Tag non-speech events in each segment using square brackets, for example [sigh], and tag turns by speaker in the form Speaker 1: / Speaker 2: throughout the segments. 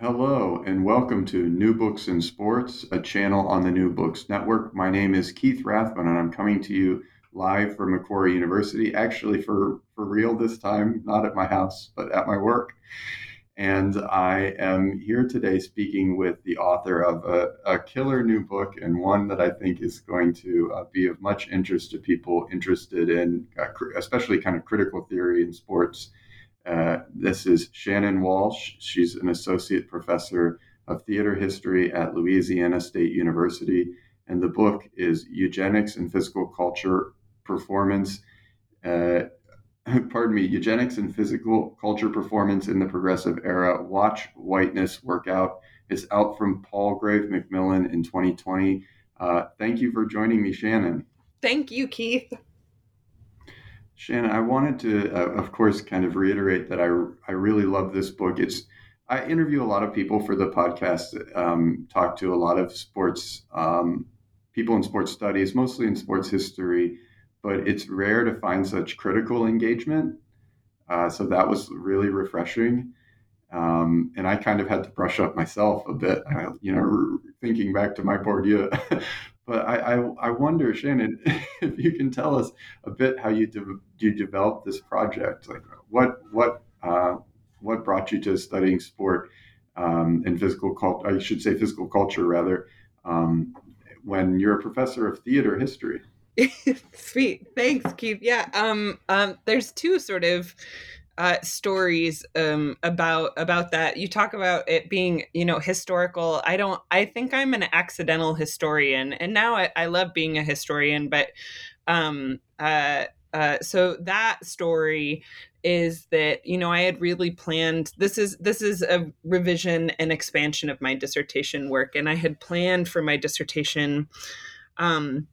Speaker 1: Hello, and welcome to New Books in Sports, a channel on the New Books Network. My name is Keith Rathbone, and I'm coming to you live from Macquarie University, actually for, for real this time, not at my house, but at my work. And I am here today speaking with the author of a, a killer new book and one that I think is going to uh, be of much interest to people interested in, uh, especially kind of critical theory in sports uh, this is Shannon Walsh. She's an associate professor of theater history at Louisiana State University. And the book is Eugenics and Physical Culture Performance. Uh, [laughs] pardon me, Eugenics and Physical Culture Performance in the Progressive Era. Watch Whiteness Workout. It's out from Palgrave Macmillan in 2020. Uh, thank you for joining me, Shannon.
Speaker 2: Thank you, Keith.
Speaker 1: Shannon, I wanted to, uh, of course, kind of reiterate that I, I really love this book. It's I interview a lot of people for the podcast, um, talk to a lot of sports um, people in sports studies, mostly in sports history, but it's rare to find such critical engagement. Uh, so that was really refreshing. Um, and I kind of had to brush up myself a bit, uh, you know, thinking back to my Bourdieu [laughs] But I, I, I, wonder, Shannon, [laughs] if you can tell us a bit how you de- you developed this project. Like, what what uh, what brought you to studying sport um, and physical culture? I should say physical culture rather. Um, when you're a professor of theater history. [laughs]
Speaker 2: Sweet, thanks, Keith. Yeah, um, um, there's two sort of uh, stories um, about about that. You talk about it being, you know, historical. I don't. I think I'm an accidental historian, and now I, I love being a historian. But um, uh, uh, so that story is that you know I had really planned. This is this is a revision and expansion of my dissertation work, and I had planned for my dissertation. Um,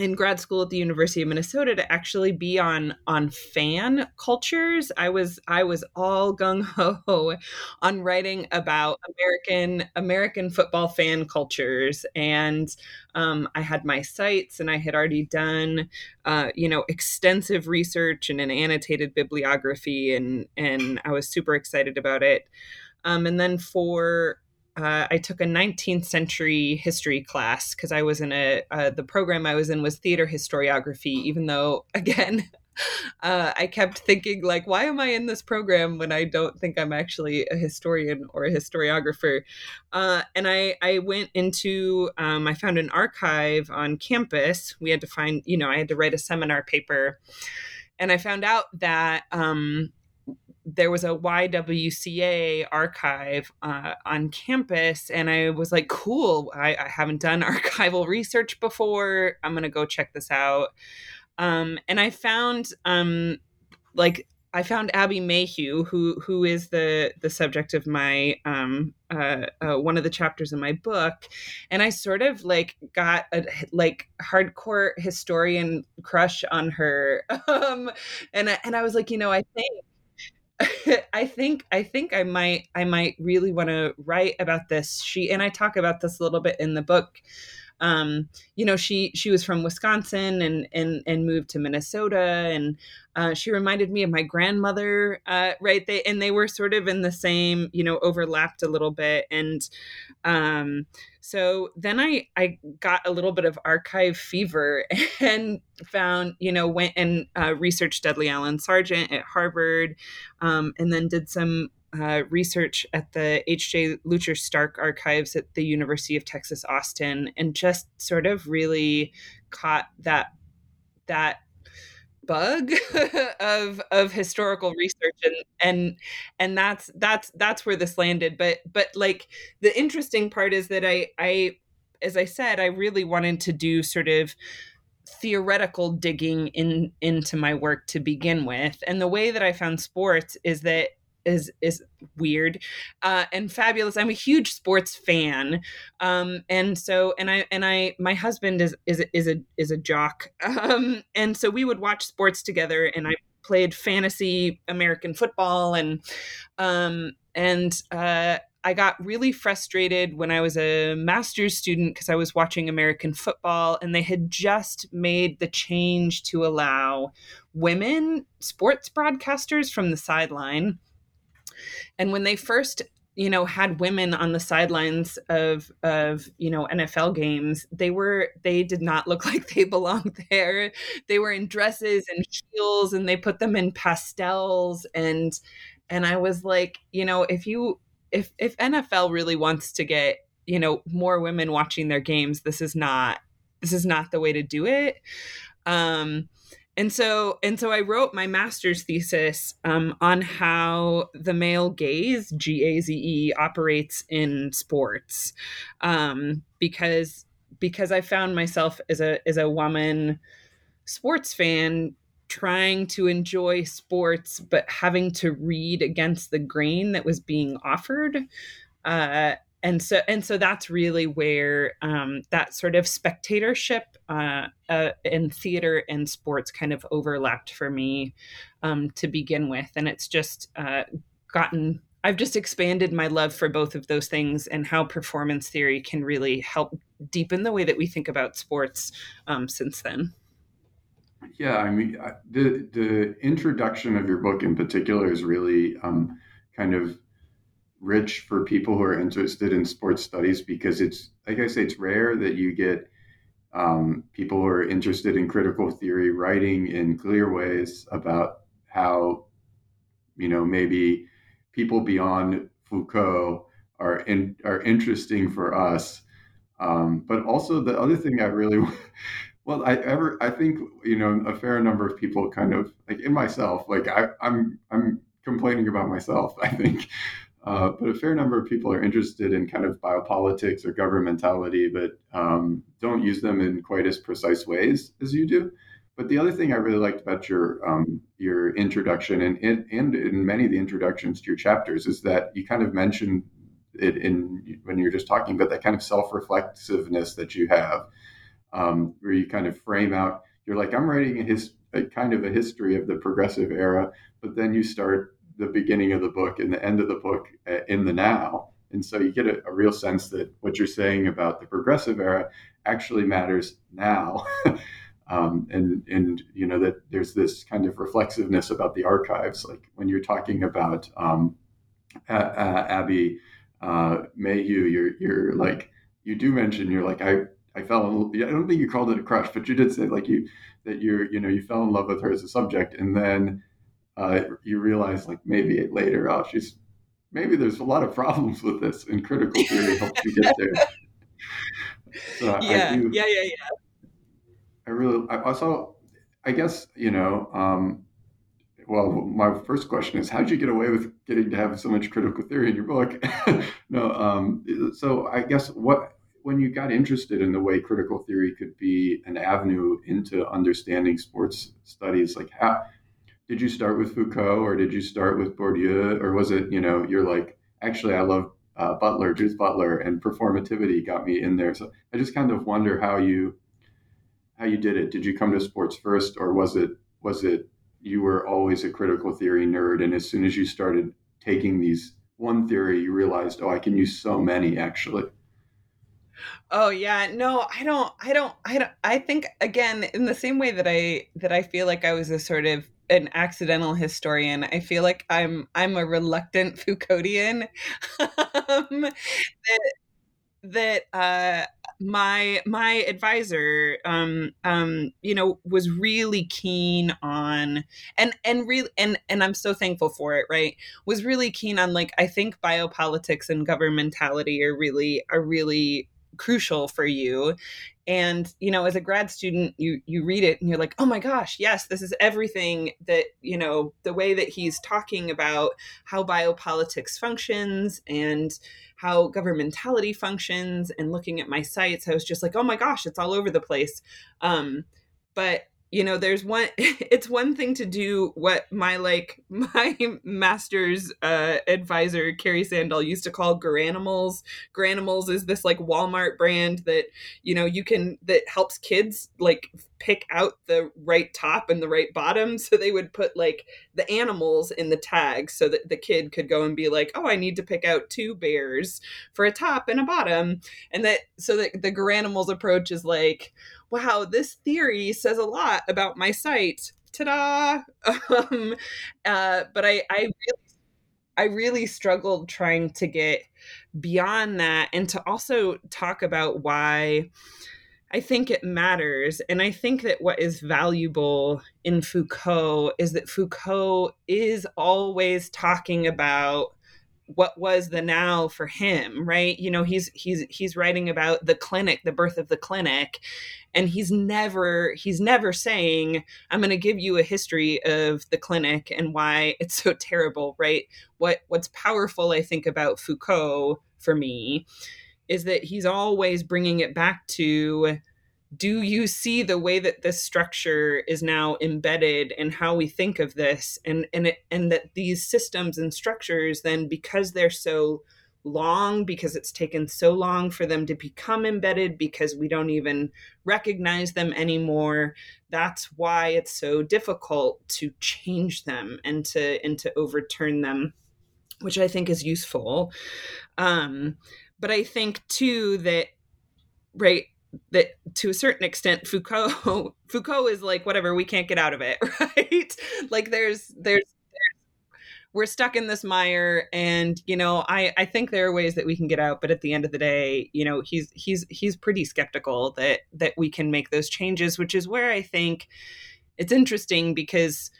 Speaker 2: in grad school at the University of Minnesota to actually be on on fan cultures. I was I was all gung ho [laughs] on writing about American American football fan cultures, and um, I had my sites, and I had already done uh, you know extensive research and an annotated bibliography, and and I was super excited about it. Um, and then for uh, I took a 19th century history class because I was in a uh, the program I was in was theater historiography. Even though, [laughs] again, uh, I kept thinking like, why am I in this program when I don't think I'm actually a historian or a historiographer? Uh, and I I went into um, I found an archive on campus. We had to find you know I had to write a seminar paper, and I found out that. Um, there was a YWCA archive uh, on campus, and I was like, cool, I, I haven't done [laughs] archival research before. I'm going to go check this out. Um, and I found, um, like, I found Abby Mayhew, who who is the the subject of my um, uh, uh, one of the chapters in my book, and I sort of like got a like hardcore historian crush on her, [laughs] um, and I, and I was like, you know, I think [laughs] I think I think I might I might really want to write about this. She and I talk about this a little bit in the book. Um, you know, she she was from Wisconsin and and and moved to Minnesota, and uh, she reminded me of my grandmother. Uh, right, they and they were sort of in the same, you know, overlapped a little bit, and um, so then I I got a little bit of archive fever [laughs] and found you know went and uh, researched Dudley Allen Sargent at Harvard, um, and then did some uh, research at the H.J. Lutcher Stark archives at the University of Texas Austin, and just sort of really caught that that bug [laughs] of of historical research and and and that's that's that's where this landed but but like the interesting part is that i i as i said i really wanted to do sort of theoretical digging in into my work to begin with and the way that i found sports is that is is weird uh, and fabulous. I'm a huge sports fan, um, and so and I and I my husband is is is a is a jock, [laughs] um, and so we would watch sports together, and I played fantasy American football, and um, and uh, I got really frustrated when I was a master's student because I was watching American football and they had just made the change to allow women sports broadcasters from the sideline and when they first you know had women on the sidelines of of you know NFL games they were they did not look [laughs] like they belonged there. They were in dresses and heels and they put them in pastels. And and I was like you know if you if if NFL really wants to get you know more women watching their games this is not this is not the way to do it. Um and so and so i wrote my master's thesis um, on how the male gaze g-a-z-e operates in sports. Um, because because i found myself as a as a woman sports fan trying to enjoy sports but having to read against the grain that was being offered uh, and so and so that's really where um, that sort of spectatorship uh, uh, in theater and sports kind of overlapped for me um, to begin with. And it's just uh, gotten i've just expanded my love for both of those things and how performance theory can really help deepen the way that we think about sports um, since then.
Speaker 1: Yeah i mean the the introduction of your book in particular is really um, kind of rich for people who are interested in sports studies because it's like I say, it's rare that you get um, people who are interested in critical theory writing in clear ways about how you know maybe people beyond Foucault are in, are interesting for us. Um, but also the other thing I really [laughs] well I ever I think you know a fair number of people kind of like in myself like I, I'm I'm complaining about myself [laughs] I think uh, but a fair number of people are interested in kind of biopolitics or governmentality, but um, don't use them in quite as precise ways as you do. But the other thing I really liked about your um, your introduction and, and and in many of the introductions to your chapters is that you kind of mentioned it in when you're just talking about that kind of self-reflexiveness that you have, um, where you kind of frame out. You're like, I'm writing a, his, a kind of a history of the progressive era, but then you start the beginning of the book and the end of the book uh, in the now. And so you get a, a real sense that what you're saying about the progressive era actually matters now. [laughs] um, and, and, you know, that there's this kind of reflexiveness about the archives. Like when you're talking about um, Abby uh, Mayhew, you're, you're like, you do mention, you're like, I, I fell in, I don't think you called it a crush, but you did say like you, that you're, you know, you fell in love with her as a subject. And then uh, you realize like maybe later, oh, she's maybe there's a lot of problems with this, and critical theory helps you get there. [laughs]
Speaker 2: So yeah, do, yeah, yeah, yeah.
Speaker 1: I really, I also, I guess you know. Um, well, my first question is, how did you get away with getting to have so much critical theory in your book? [laughs] no, um, so I guess what when you got interested in the way critical theory could be an avenue into understanding sports studies, like how did you start with Foucault or did you start with Bourdieu or was it you know you're like actually I love uh, Butler, Judith Butler, and performativity got me in there. So I just kind of wonder how you how you did it. Did you come to sports first, or was it was it you were always a critical theory nerd, and as soon as you started taking these one theory, you realized, oh, I can use so many actually.
Speaker 2: Oh yeah, no, I don't I don't I don't I think again in the same way that I that I feel like I was a sort of an accidental historian. I feel like I'm I'm a reluctant Foucauldian. [laughs] um, that that uh, my my advisor, um, um, you know, was really keen on and and really and and I'm so thankful for it. Right, was really keen on like I think biopolitics and governmentality are really are really crucial for you. And you know as a grad student you you read it and you're like oh my gosh yes this is everything that you know the way that he's talking about how biopolitics functions and how governmentality functions and looking at my sites i was just like oh my gosh it's all over the place. Um but you know there's one [laughs] it's one thing to do what my like [laughs] my master's uh advisor carrie sandahl used to call granimals. Granimals is this like walmart brand that you know you can that helps kids like pick out the right top and the right bottom. [laughs] So they would put like the animals in the tag so that the kid could go and be like oh i need to pick out two bears for a top and a bottom. And that so that the granimals approach is like wow, this theory says a lot about my site. Ta-da! [laughs] Um, uh, but I, I really, I really struggled trying to get beyond that and to also talk about why I think it matters. And I think that what is valuable in Foucault is that Foucault is always talking about what was the now for him right? You know he's he's he's writing about the clinic the birth of the clinic and he's never he's never saying i'm going to give you a history of the clinic and why it's so terrible right? What what's powerful i think about foucault for me is that he's always bringing it back to do you see the way that this structure is now embedded in how we think of this and and it, and that these systems and structures then because they're so long because it's taken so long for them to become embedded because we don't even recognize them anymore that's why it's so difficult to change them and to and to overturn them which i think is useful. Um but i think too that right that to a certain extent Foucault [laughs] Foucault is like whatever we can't get out of it [laughs] right? Like there's there's we're stuck in this mire and you know i i think there are ways that we can get out but at the end of the day you know he's he's he's pretty skeptical that that we can make those changes which is where i think it's interesting because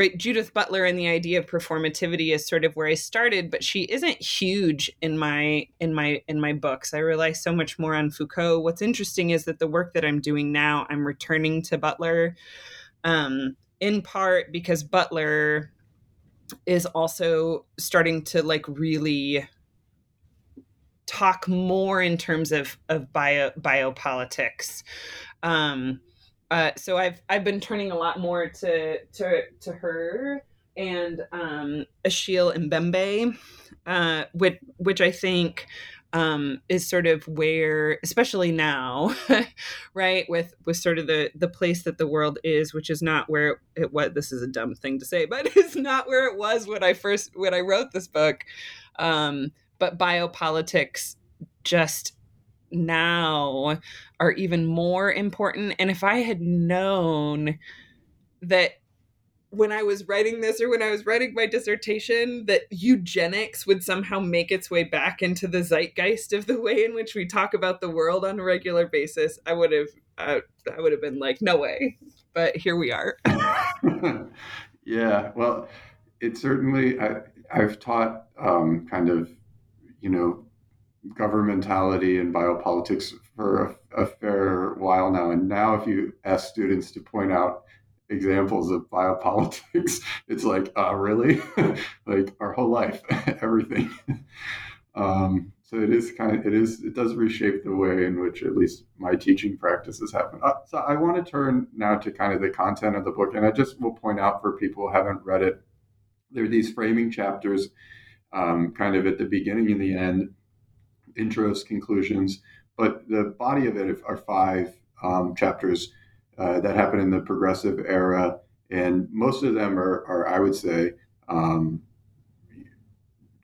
Speaker 2: right? Judith butler and the idea of performativity is sort of where i started but she isn't huge in my in my in my books. I rely so much more on foucault. What's interesting is that the work that i'm doing now i'm returning to butler um, in part because butler is also starting to like really talk more in terms of of bio biopolitics. Um uh, so I've I've been turning a lot more to to to her and um, Achille Mbembe, uh, which which I think um, is sort of where, especially now, [laughs] right, with with sort of the the place that the world is, which is not where it was. This is a dumb thing to say, [laughs] but it's not where it was when I first when I wrote this book. Um, but biopolitics just now are even more important. And if I had known that when I was writing this or when I was writing my dissertation that eugenics would somehow make its way back into the zeitgeist of the way in which we talk about the world on a regular basis, I would have uh, I would have been like, no way. But here we are. [laughs]
Speaker 1: yeah, well, it certainly I, I've taught um, kind of you know governmentality and biopolitics for a, a, fair while now. And now, if you ask students to point out examples of biopolitics, [laughs] it's like, uh, really? [laughs] like our whole life, [laughs] everything. um, so it is kind of, it is, it does reshape the way in which at least my teaching practices happen. Uh, so I want to turn now to kind of the content of the book. And I just will point out for people who haven't read it, there are these framing chapters um, kind of at the beginning and the end intros, conclusions, but the body of it are five um, chapters uh, that happen in the progressive era and most of them are, are I would say, um,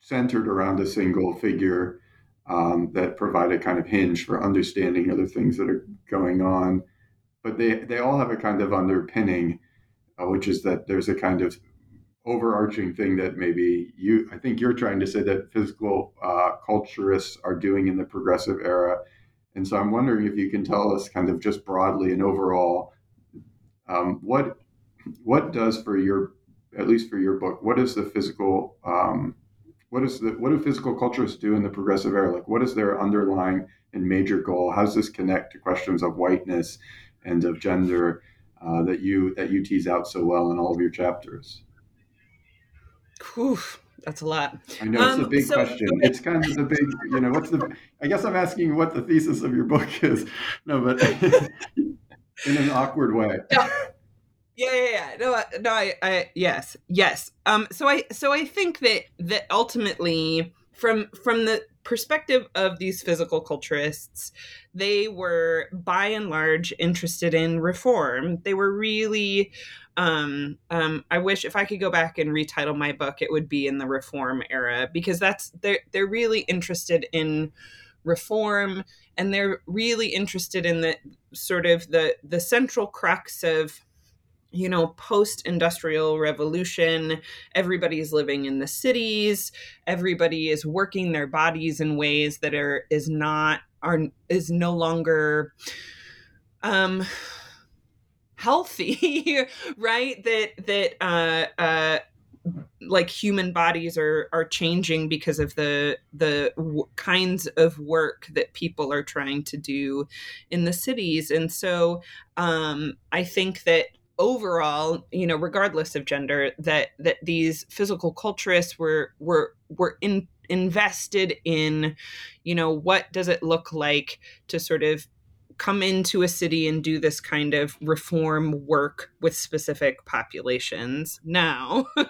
Speaker 1: centered around a single figure um, that provide a kind of hinge for understanding other things that are going on. But they, they all have a kind of underpinning, uh, which is that there's a kind of overarching thing that maybe you, I think you're trying to say that physical uh, culturists are doing in the progressive era. And so I'm wondering if you can tell us kind of just broadly and overall um, what what does for your at least for your book what is the physical um, what is the what do physical culturists do in the progressive era? Like, what is their underlying and major goal? How does this connect to questions of whiteness and of gender uh, that you that you tease out so well in all of your chapters?
Speaker 2: Whew, that's a lot.
Speaker 1: I know it's um, a big so, question. Okay. It's kind of the big, you know, what's the? I guess I'm asking what the thesis of your book is. No, but [laughs] in an awkward way.
Speaker 2: Yeah. Yeah, yeah, yeah. No, no, I, I, yes, yes. Um, so I, so I think that that ultimately, from from the perspective of these physical culturists, they were by and large interested in reform. They were really, um, um, I wish if I could go back and retitle my book, it would be in the reform era because that's they're they're really interested in reform and they're really interested in the sort of the the central crux of you know post industrial revolution everybody's living in the cities everybody is working their bodies in ways that are is not are is no longer um healthy [laughs] right? That that uh uh like human bodies are are changing because of the the w- kinds of work that people are trying to do in the cities. And so um i think that overall you know regardless of gender that that these physical culturists were were were in invested in you know what does it look like to sort of come into a city and do this kind of reform work with specific populations now? [laughs]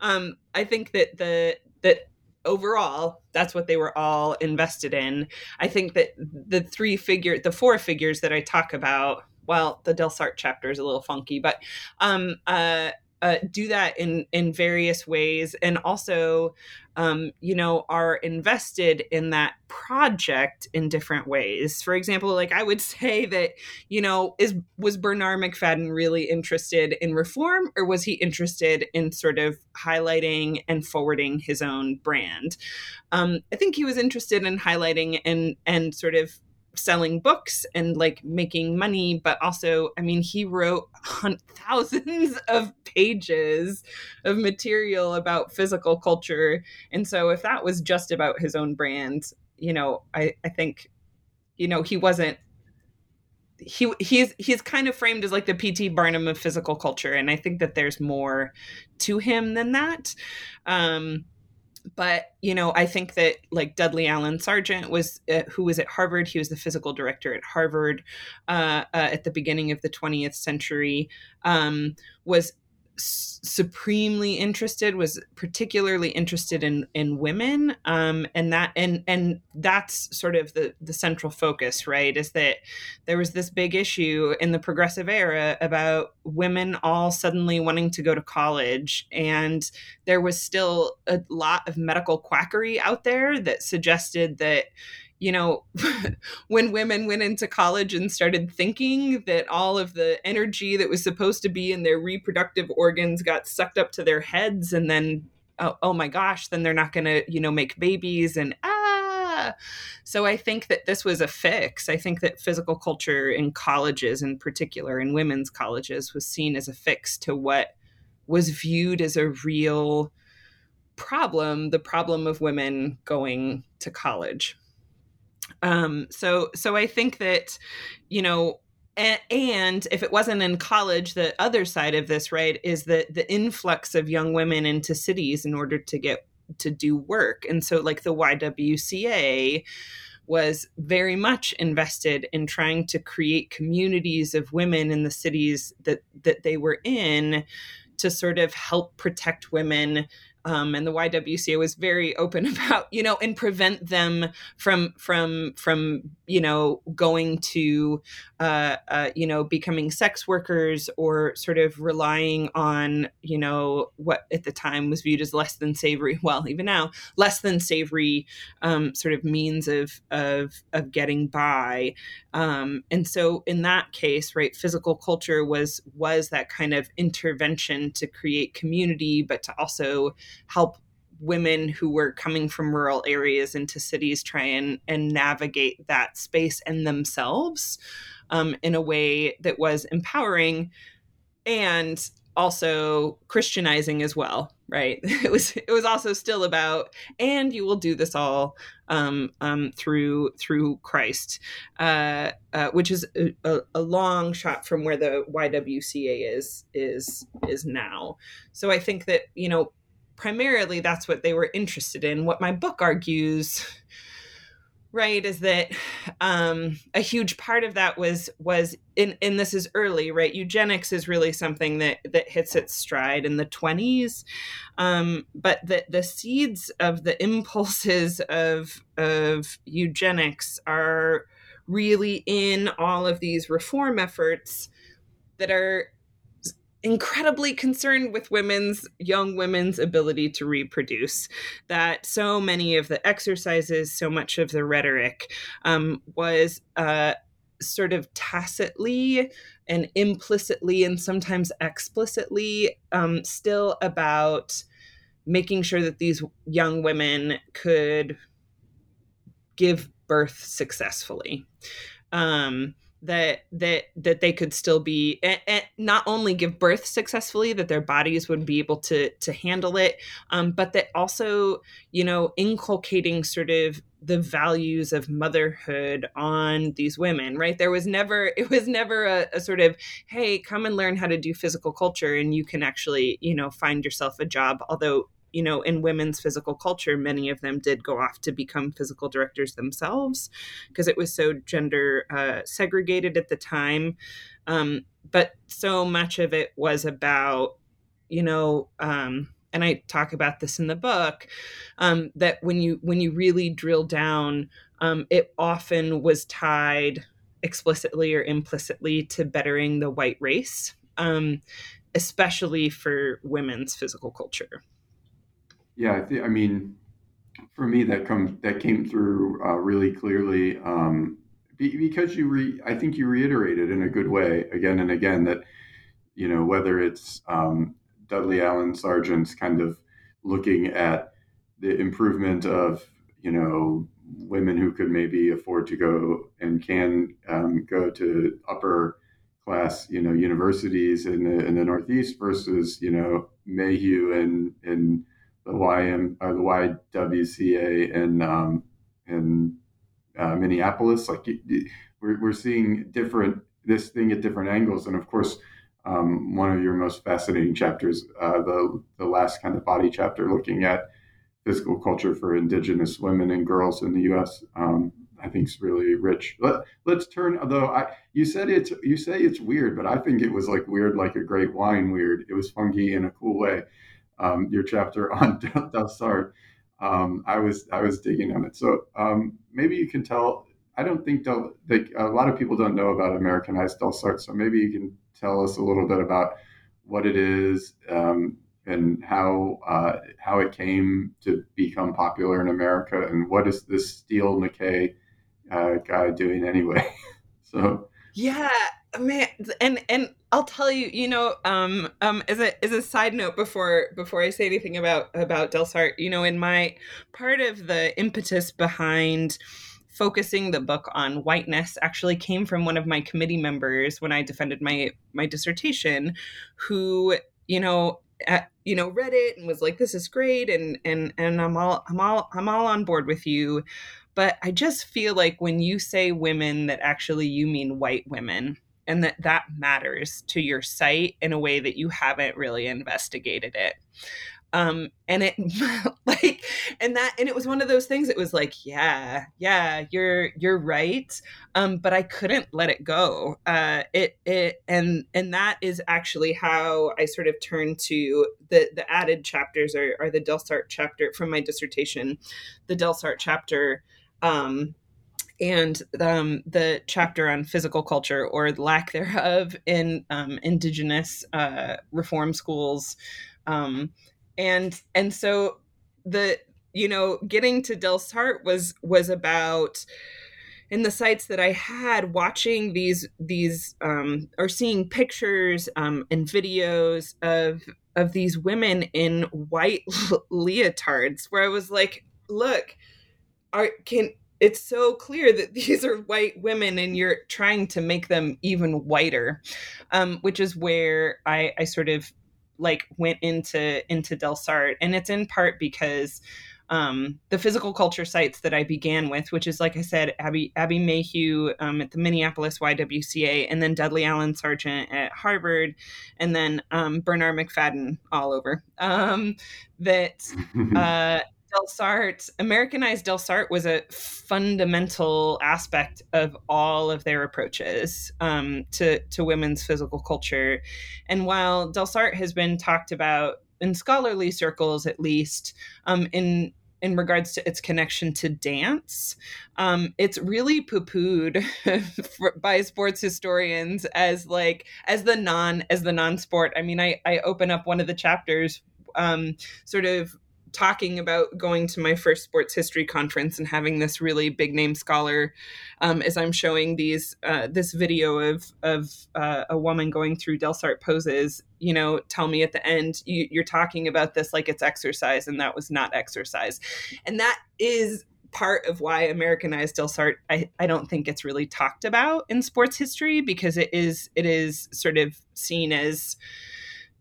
Speaker 2: Um i think that the that overall that's what they were all invested in. I think that the three figure the four figures that i talk about well, the Delsarte chapter is a little funky, but um, uh, uh, do that in in various ways, and also, um, you know, are invested in that project in different ways. For example, like I would [laughs] say that, you know, is was Bernarr Macfadden really interested in reform, or was he interested in sort of highlighting and forwarding his own brand? Um, I think he was interested in highlighting and and sort of selling books and like making money but also i mean he wrote thousands [laughs] of pages of material about physical culture. And so if that was just about his own brand you know i i think you know he wasn't he he's he's kind of framed as like the pt barnum of physical culture and i think that there's more to him than that. Um but you know i think that like dudley allen sargent was uh, who was at harvard he was the physical director at harvard uh, uh, at the beginning of the 20th century um, was supremely interested was particularly interested in in women um, and that and and that's sort of the the central focus right is that there was this big issue in the progressive era about women all suddenly wanting to go to college and there was still a lot of medical quackery out there that suggested that you know, [laughs] when women went into college and started thinking that all of the energy that was supposed to be in their reproductive organs got sucked up to their heads, and then, oh, oh my gosh, then they're not going to, you know, make babies and ah. So I think that this was a fix. I think that physical culture in colleges, in particular, in women's colleges, was seen as a fix to what was viewed as a real problem the problem of women going to college um, so so I think that you know and if it wasn't in college the other side of this right is that the influx of young women into cities in order to get to do work. And so like the ywca was very much invested in trying to create communities of women in the cities that that they were in to sort of help protect women um, and the YWCA was very open [laughs] about, you know, and prevent them from from from you know going to uh, uh, you know, becoming sex workers or sort of relying on, you know, what at the time was viewed as less than savory, [laughs] well, even now, less than savory um, sort of means of of of getting by. Um, and so in that case, right, physical culture was was that kind of intervention to create community, but to also help women who were coming from rural areas into cities try and, and navigate that space and themselves um, in a way that was empowering and also Christianizing as well, right? [laughs] It was it was also still about, and you will do this all um, um, through through Christ, uh, uh, which is a, a, long shot from where the YWCA is is is now. So I think that you know primarily that's what they were interested in. What my book argues right is that um, a huge part of that was was in and this is early right? Eugenics is really something that that hits its stride in the 20s um, but the the seeds of the impulses of of eugenics are really in all of these reform efforts that are incredibly concerned with women's young women's ability to reproduce that so many of the exercises so much of the rhetoric um, was uh, sort of tacitly and implicitly and sometimes explicitly um, still about making sure that these young women could give birth successfully. Um, that that that they could still be and, and, not only give birth successfully that their bodies would be able to to handle it um, but that also you know inculcating sort of the values of motherhood on these women right? There was never [laughs] it was never a, a sort of hey come and learn how to do physical culture and you can actually you know find yourself a job although you know, in women's physical culture, many of them did go off to become physical directors themselves because it was so gender uh, segregated at the time. Um, but so much of it was about, you know, um, and I talk about this in the book, um, that when you when you really drill down, um, it often was tied explicitly or implicitly to bettering the white race, um, especially for women's physical culture.
Speaker 1: Yeah, I. I mean, for me, that come that came through uh, really clearly um, be, because you re, I think you reiterated in a good way again and again that you know whether it's um, Dudley Allen Sargent's kind of looking at the improvement of you know women who could maybe afford to go and can um, go to upper class you know universities in the in the Northeast versus you know Mayhew and and the YM or the YWCA in um, in uh, Minneapolis. Like we're we're seeing different this thing at different angles, and of course. Um, one of your most fascinating chapters, uh, the the last kind of body chapter, looking at physical culture for Indigenous women and girls in the U.S. Um, I think is really rich. Let, us turn. Although I, you said it's you say it's weird, but I think it was like weird, like a great wine. Weird. It was funky in a cool way um, your chapter [laughs] on Delsarte, um, I was I was digging on it. So um, maybe you can tell. I don't think Del, a lot of people don't know about Americanized Delsarte, so maybe you can tell us a little bit about what it is um, and how uh, how it came to become popular in America, and what is this Steele MacKaye uh, guy doing anyway? [laughs] so
Speaker 2: yeah, man, and and I'll tell you, you know, um, um, as a as a side note before before I say anything about about Delsarte, you know, in my part of the impetus behind focusing the book on whiteness actually came from one of my committee members when I defended my my dissertation, who you know at, you know read it and was like, "This is great," and and and I'm all I'm all I'm all on board with you, but I just feel like when you say women, that actually you mean white women and that that matters to your site in a way that you haven't really investigated it. Um and it [laughs] like and that and it was one of those things it was like yeah yeah you're you're right. Um but i couldn't let it go. Uh it it and and that is actually how i sort of turned to the the added chapters or, or the delsarte chapter from my dissertation the delsarte chapter um and um, the chapter on physical culture or lack thereof in um, indigenous uh, reform schools. Um, and and so the you know getting to Delsarte was was about in the sites that I had watching these these um, or seeing pictures um, and videos of of these women in white [laughs] leotards where I was like, look, are can it's so clear that [laughs] these are white women and you're trying to make them even whiter um, which is where I, I sort of like went into into Delsarte and it's in part because um, the physical culture sites that I began with, which is like I said, Abby Abby Mayhew um, at the Minneapolis YWCA, and then Dudley Allen Sargent at Harvard, and then um, Bernarr Macfadden all over. Um, that [laughs] uh, Delsarte, Americanized Delsarte was a fundamental aspect of all of their approaches um, to, to women's physical culture. And while Delsarte has been talked about in scholarly circles, at least, um, in in regards to its connection to dance. Um, it's really poo-pooed [laughs] by sports historians as like as the non as the non-sport. I mean, I I open up one of the chapters um, sort of talking about going to my first sports history conference and having this really big name scholar um, as I'm showing these uh, this video of of uh, a woman going through Delsarte poses, you know, tell me at the end you, you're talking about this like it's exercise, and that was not exercise, and that is part of why Americanized Delsarte I, I don't think it's really talked about in sports history because it is it is sort of seen as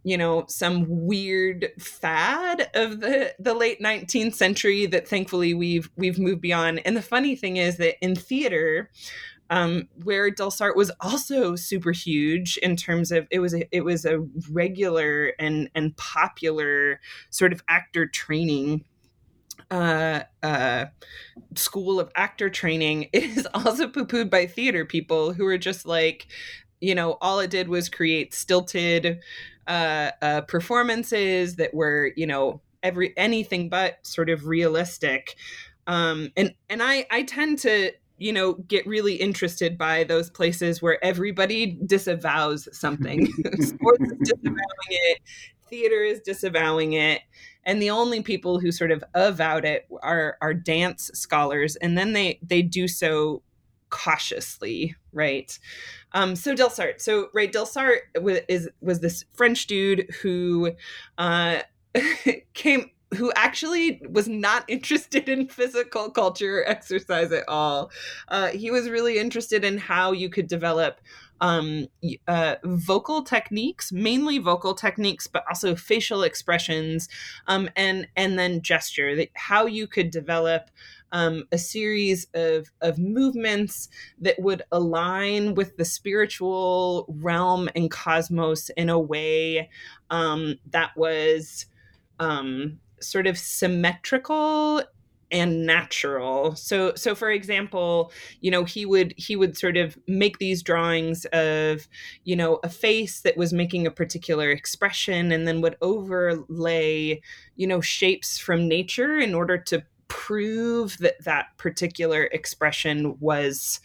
Speaker 2: you know some weird fad of the the late 19th century that thankfully we've we've moved beyond and the funny thing is that in theater um, where Delsarte was also super huge in terms of it was a, it was a regular and and popular sort of actor training uh, uh, school of actor training. [laughs] It is also poo pooed by theater people who are just like, you know, all it did was create stilted uh, uh, performances that were, you know, every anything but sort of realistic. Um, and and I I tend to you know get really interested by those places where everybody disavows something. [laughs] [laughs] Sports is disavowing it, theater is disavowing it, and the only people who sort of avowed it are are dance scholars, and then they they do so cautiously, right? Um, so Delsarte, so right, Delsarte was, is was this French dude who uh, [laughs] came who actually was not interested in physical culture or exercise at all. Uh, he was really interested in how you could develop um, uh, vocal techniques, mainly vocal techniques, but also facial expressions, um, and and then gesture. That how you could develop um, a series of, of movements that would align with the spiritual realm and cosmos in a way um, that was um, sort of symmetrical and natural so so for example you know he would he would sort of make these drawings of you know a face that was making a particular expression and then would overlay you know shapes from nature in order to prove that that particular expression was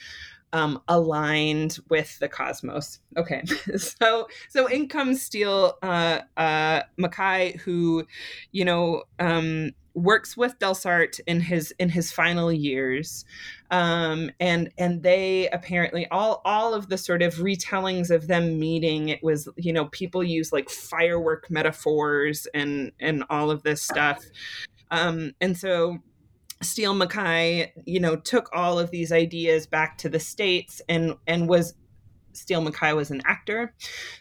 Speaker 2: um, aligned with the cosmos. Okay, [laughs] so so in comes Steele uh, uh, MacKaye, who, you know, um, works with Delsarte in his in his final years, um, and and they apparently all all of the sort of retellings of them meeting. It was you know people use like firework metaphors and and all of this stuff, um, and so Steele MacKaye, you know, took all of these ideas back to the states and and was Steele MacKaye was an actor,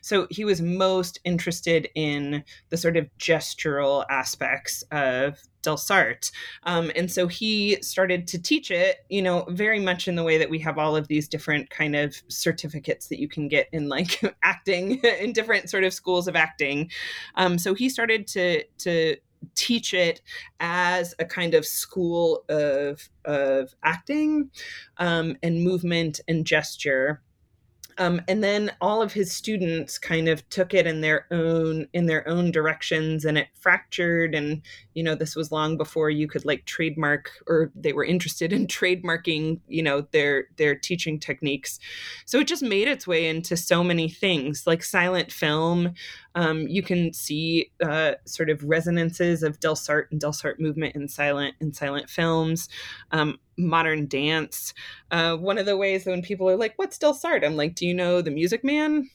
Speaker 2: so he was most interested in the sort of gestural aspects of Delsarte, um, and so he started to teach it. You know, very much in the way that we have all of these different kind of certificates that you can get in like [laughs] acting in different sort of schools of acting. Um, so he started to to teach it as a kind of school of of acting um, and movement and gesture. Um, and then all of his students kind of took it in their own in their own directions and it fractured and you know this was long before you could like trademark or they were interested in [laughs] trademarking you know their their teaching techniques. So it just made its way into so many things like silent film um, you can see uh, sort of resonances of Delsarte and Delsarte movement in silent in silent films. Um, modern dance. Uh, one of the ways that when people are like, "What's Delsarte?" I'm like, "Do you know the Music Man?"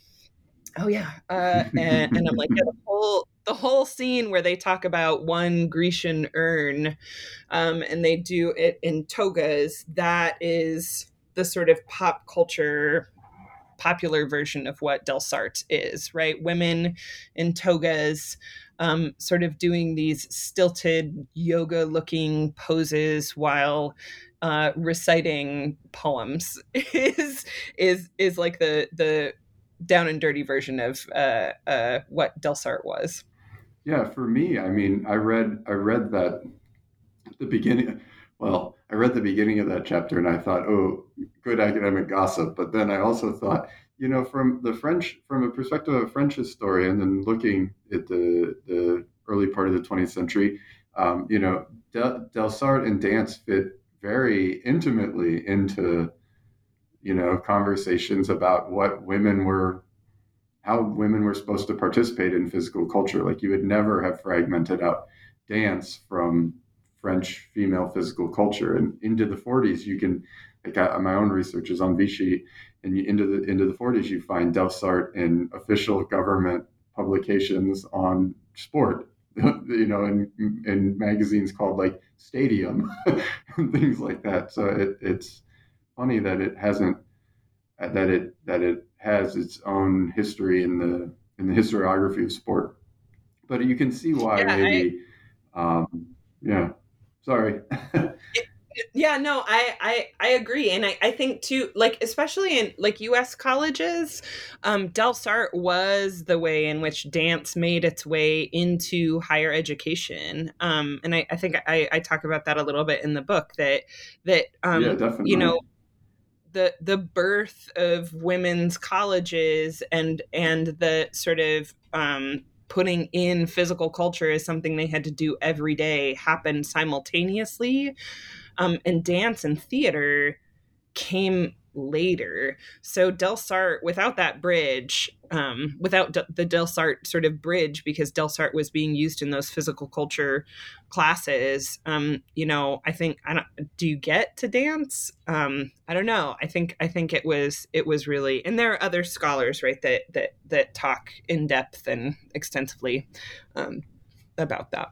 Speaker 2: Oh yeah, uh, and, and, I'm like, yeah, the whole the whole scene where they talk about one Grecian urn, um, and they do it in togas. That is the sort of pop culture popular version of what Del Delsarte is, right? Women in togas um, sort of doing these stilted yoga looking poses while uh, reciting poems [laughs] is is is like the the down and dirty version of uh, uh, what Delsarte was.
Speaker 1: Yeah, for me, I mean, I read I read that the beginning. Well, I read the beginning of that chapter and I thought, oh, good academic gossip. But then I also thought, you know, from the French, from a perspective of a French historian and looking at the the early part of the 20th century, um, you know, Del, Delsarte and dance fit very intimately into you know conversations about what women were how women were supposed to participate in physical culture like you would never have fragmented out dance from french female physical culture and into the 40s you can like I, my own research is on vichy and you, into the into the 40s you find delsarte in official government publications on sport [laughs] you know, in in magazines called like Stadium [laughs] and things like that. So it, it's funny that it hasn't that it that it has its own history in the in the historiography of sport. But you can see why yeah, maybe, I, um, yeah. Sorry.
Speaker 2: yeah no i i i agree. And i i think too like especially in like us colleges um delsarte was the way in which dance made its way into higher education. Um and i i think i i talk about that a little bit in the book that that um yeah, you know the the birth of women's colleges and and the sort of um putting in physical culture as something they had to do every day happened simultaneously. Um, and dance and theater came later. So Delsarte, without that bridge, um, without the Delsarte sort of bridge, because Delsarte was being used in those physical culture classes, um, you know, I think I don't. Do you get to dance? Um, I don't know. I think I think it was it was really, and there are other scholars, right, that that that talk in depth and extensively um, about that.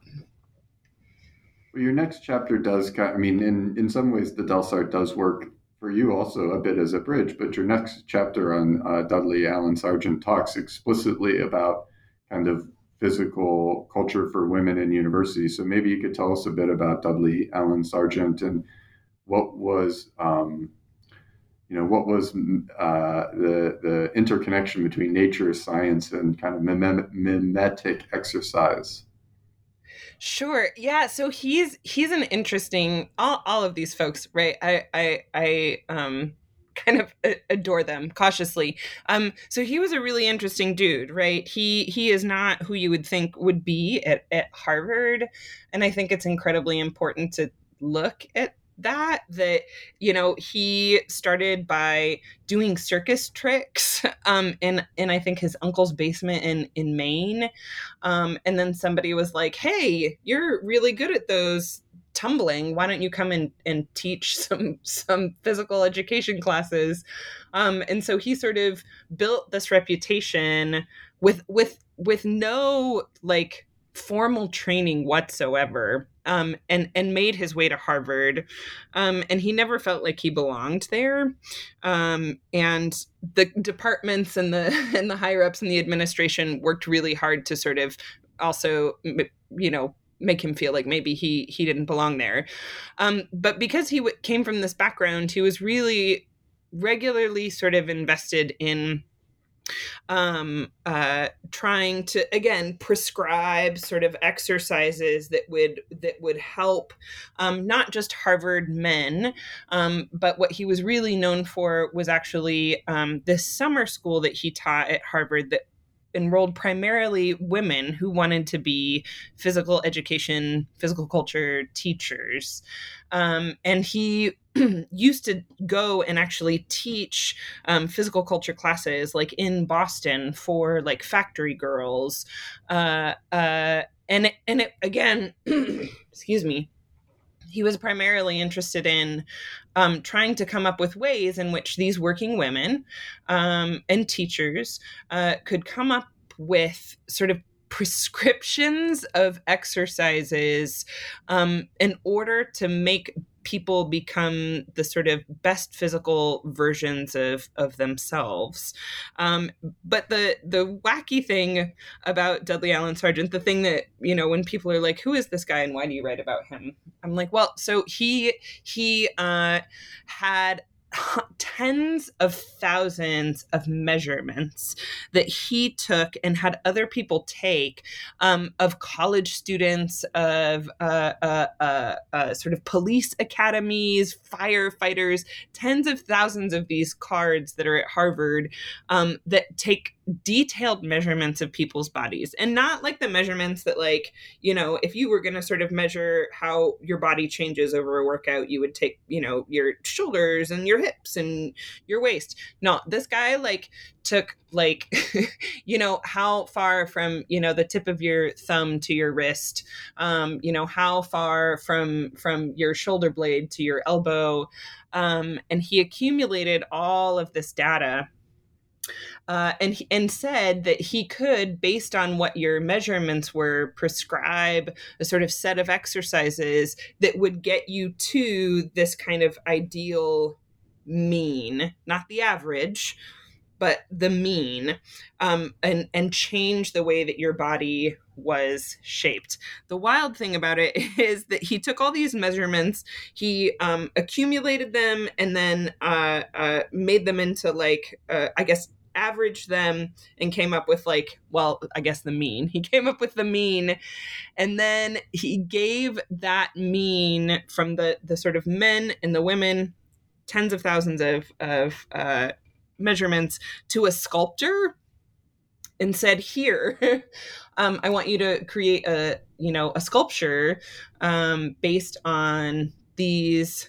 Speaker 1: Well, your next chapter does. I mean, in in some ways, the Delsarte does work for you also a bit as a bridge. But your next chapter on uh, Dudley Allen Sargent talks explicitly about kind of physical culture for women in universities. So maybe you could tell us a bit about Dudley Allen Sargent and what was. Um, you know what was uh, the the interconnection between nature, science, and kind of mimetic exercise
Speaker 2: Sure. Yeah. So he's he's an interesting all, all of these folks, right? I I I um kind of adore them cautiously. Um so he was a really interesting dude, right? He he is not who you would think would be at, at Harvard. And I think it's incredibly important to look at that that you know he started by doing circus tricks [laughs] um in in i think his uncle's basement in in maine. Um and then somebody was like hey you're really good at those tumbling. Why don't you come and and teach [laughs] some some physical education classes? Um and so he sort of built this reputation with with with no like formal training whatsoever um, and and made his way to Harvard, um, and he never felt like he belonged there. Um, and the departments and the [laughs] and the higher ups in the administration worked really hard to sort of also, you know, make him feel like maybe he he didn't belong there. Um, but because he w- came from this background, he was really regularly sort of invested in um, uh, trying to again prescribe sort of exercises that would that would help um, not just Harvard men, um, but what he was really known for was actually um, this summer school that he taught at Harvard that enrolled primarily women who wanted to be physical education, physical culture teachers. Um, and he [clears throat] used to go and actually teach um, physical culture classes like in Boston for like factory girls. Uh, uh, and and it again, [clears throat] excuse me, he was primarily interested in um, trying to come up with ways in which these working women um, and teachers uh, could come up with sort of prescriptions of exercises um, in order to make people become the sort of best physical versions of of themselves. Um, but the the wacky thing about Dudley Allen Sargent, the thing that you know when people are like, "Who is this guy and why do you write about him?" I'm like, well, so he he uh, had tens of thousands of measurements that he took and had other people take um, of college students, of uh, uh, uh, uh, sort of police academies, firefighters, tens of thousands of these cards that are at Harvard um, that take detailed measurements of people's bodies and not like the measurements that like you know if you were going to sort of measure how your body changes over a workout you would take you know your shoulders and your hips and your waist. No this guy like took like [laughs] you know how far from you know the tip of your thumb to your wrist um you know how far from from your shoulder blade to your elbow um and he accumulated all of this data uh, and and said that he could, based on what your measurements were, prescribe a sort of set of exercises that would get you to this kind of ideal mean, not the average, but the mean, um, and and change the way that your body was shaped. The wild thing about it [laughs] is that he took all these measurements, he um, accumulated them, and then uh, uh, made them into like uh, I guess averaged them and came up with like well i guess the mean [laughs] he came up with the mean and then he gave that mean from the the sort of men and the women tens of thousands of of uh, measurements to a sculptor and said here [laughs] um, i want you to create a you know a sculpture um, based on these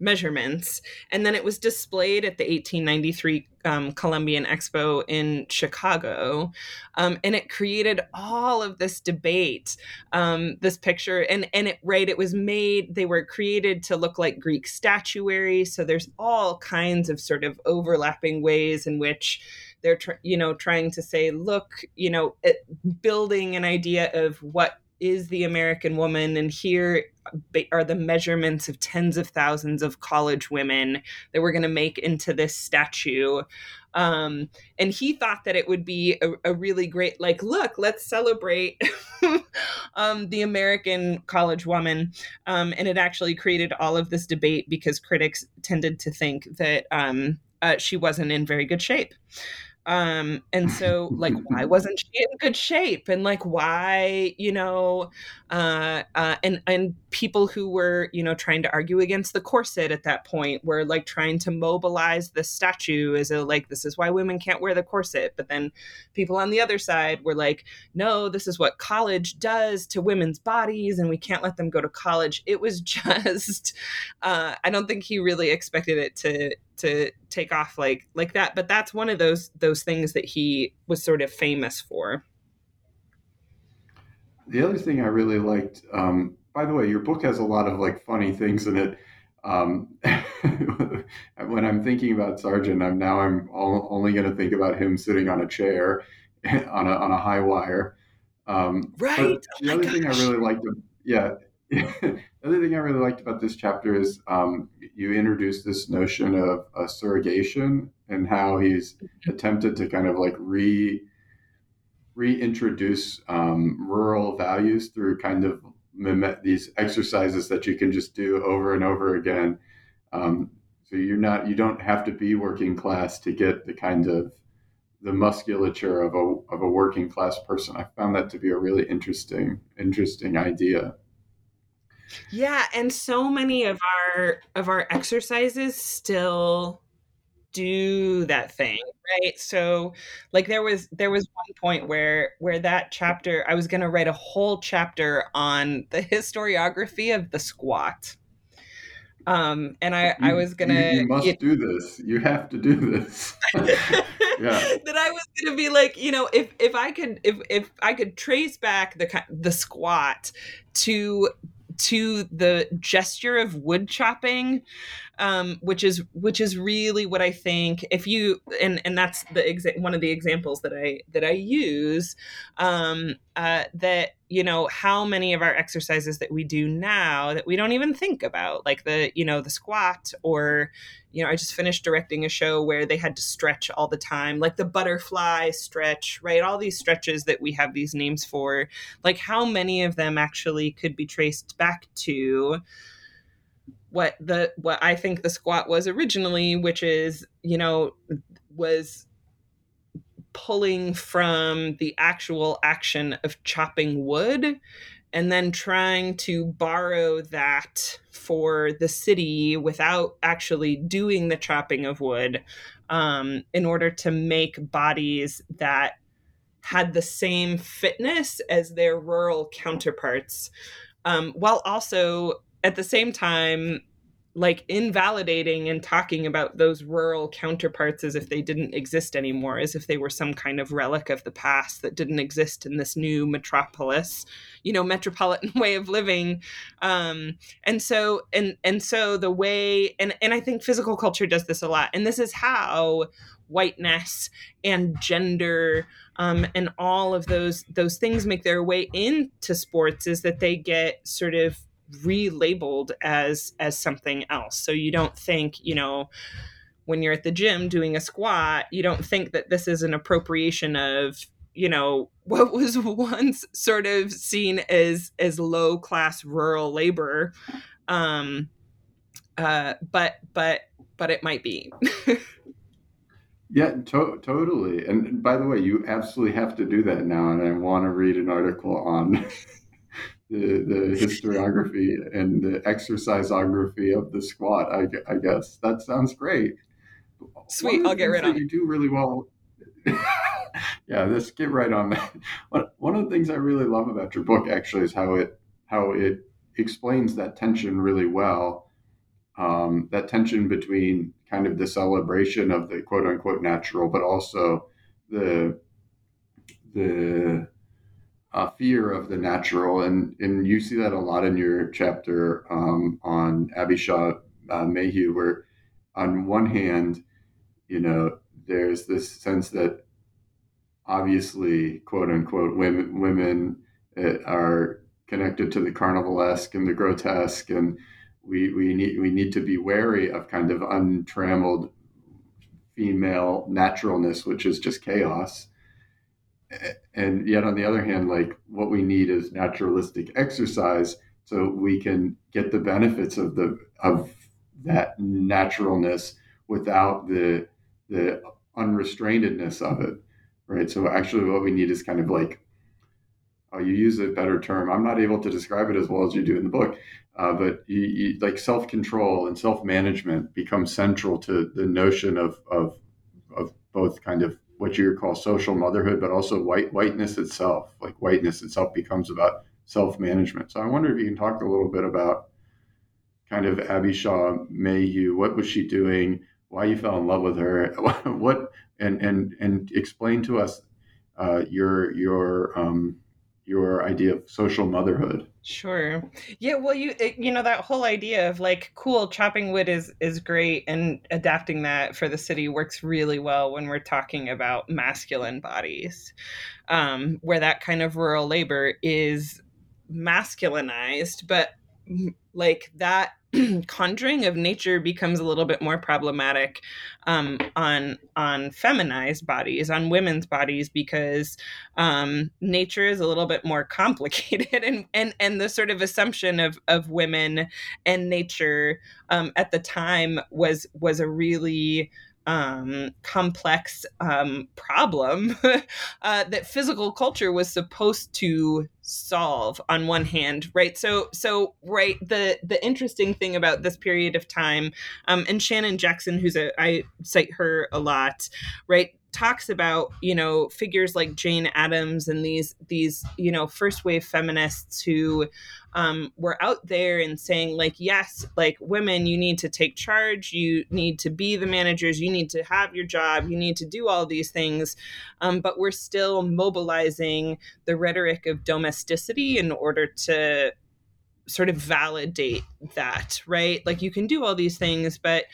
Speaker 2: measurements. And then it was displayed at the 1893 um, Columbian Expo in Chicago. Um, and it created all of this debate, um, this picture. And, and it, right, it was made, they were created to look like Greek statuary. So there's all kinds of sort of overlapping ways in which they're, tr- you know, trying to say, look, you know, building an idea of what is the American woman, and here are the measurements of tens of thousands of college women that we're going to make into this statue. Um, and he thought that it would be a, a really great, like, look, let's celebrate [laughs] um, the American college woman. Um, and it actually created all of this debate because critics tended to think that um, uh, she wasn't in very good shape. Um, and so [laughs] like why wasn't she in good shape? And like why, you know, uh, uh, and and people who were, you know, trying to argue against the corset at that point were like trying to mobilize the statue as a like this is why women can't wear the corset. But then people on the other side were like, no, this is what college does to women's bodies, and we can't let them go to college. It was [laughs] just, uh, I don't think he really expected it to to take off like like that but that's one of those those things that he was sort of famous for.
Speaker 1: The other thing i really liked um, by the way your book has a lot of like funny things in it. Um, [laughs] when i'm thinking about sargent i'm now i'm all, only going to think about him sitting on a chair [laughs] on a, on a high wire. Um,
Speaker 2: right.
Speaker 1: The oh other gosh. thing i really liked yeah [laughs] the other thing I really liked about this chapter is um, you introduced this notion of a surrogation and how he's attempted to kind of like re reintroduce um, rural values through kind of these exercises that you can just do over and over again. Um, so you're not you don't have to be working class to get the kind of the musculature of a of a working class person. I found that to be a really interesting interesting idea.
Speaker 2: Yeah, and so many of our of our exercises still do that thing right? So like there was there was one point where where that chapter i was going to write a whole chapter on the [laughs] historiography of the squat. Um and i
Speaker 1: you,
Speaker 2: i was gonna
Speaker 1: you, you must you, do this. You have to do this. [laughs]
Speaker 2: Yeah. That i was gonna be like you know if if i could if if i could trace back the the squat to to the gesture of wood chopping um, which is which is really what I think. If you and and that's the exa- one of the examples that I that I use um, uh, that you know how many of our exercises that we do now that we don't even think about, like the you know the squat or you know I just finished directing a show where they had to stretch all the time, like the butterfly stretch, right? All these stretches that we have these names for, like how many of them actually could be traced back to what the what I think the squat was originally, which is, you know, was pulling from the actual action of chopping wood and then trying to borrow that for the city without actually doing the chopping of wood um, in order to make bodies that had the same fitness as their rural counterparts um, while also at the same time like invalidating and talking about those rural counterparts as if they didn't exist anymore as if they were some kind of relic of the past that didn't exist in this new metropolis you know metropolitan [laughs] way of living. Um and so and and so the way and and i think physical culture does this a lot and this is how whiteness and gender um, and all of those those things make their way into sports is that they get sort of relabeled as as something else. So you don't think you know when you're at the gym doing a squat you don't think that this is an appropriation of you know [laughs] what was once sort of seen as as low class rural labor. Um uh but but but it might be. [laughs]
Speaker 1: Yeah to- totally. And by the way you absolutely have to do that now and i want to read an article on [laughs] the, the historiography and the exerciseography of the squat. I, I guess that sounds great.
Speaker 2: Sweet, I'll get of
Speaker 1: it. You do really well. [laughs] yeah, let's get right on that. One, one of the things I really love about your book actually is how it how it explains that tension really well. Um, that tension between kind of the celebration of the quote unquote natural, but also the the uh, fear of the natural, and and you see that a lot in your chapter um, on Abby Shaw uh, Mayhew, where on one hand, you know, there's this sense that obviously, quote unquote, women women uh, are connected to the carnivalesque and the grotesque, and we we need we need to be wary of kind of untrammeled female naturalness, which is just chaos and yet on the other hand like what we need is naturalistic exercise so we can get the benefits of the of that naturalness without the the unrestrainedness of it right? So actually what we need is kind of like oh you use a better term. I'm not able to describe it as well as you do in the book uh, but you, you, like self-control and self-management become central to the notion of of of both kind of what you call social motherhood, but also white whiteness itself. Like whiteness itself becomes about self management. So I wonder if you can talk a little bit about kind of Abby Shaw Mayhew. What was she doing? Why you fell in love with her? [laughs] What and and and explain to us uh, your your um, your idea of social motherhood.
Speaker 2: Sure. Yeah, well you you know that whole idea of like cool chopping wood is is great and adapting that for the city works really well when we're talking about masculine bodies. Um where that kind of rural labor is masculinized but like that [clears throat] conjuring of nature becomes a little bit more problematic um, on on feminized bodies, on women's bodies, because um, nature is a little bit more [laughs] complicated, and and and the sort of assumption of of women and nature um, at the time was was a really um, complex um, problem [laughs] uh, that physical culture was supposed to solve on one hand right? So so right the the interesting thing about this period of time um, and shannon jackson who's a i cite her a lot right talks about you know figures like Jane Addams and these these you know first wave feminists who um, were out there and saying like yes like women you need to take charge. You need to be the managers. You need to have your job. You need to do all these things. Um, but we're still mobilizing the rhetoric of domesticity in order to sort of validate that right? Like you can do all these things but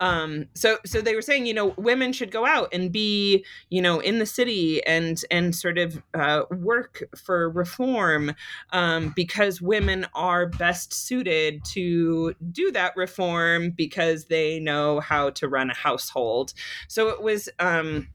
Speaker 2: um so so they were saying you know women should go out and be you know in the city and and sort of uh, work for reform um because women are best suited to do that reform because they know how to run a household. So it was um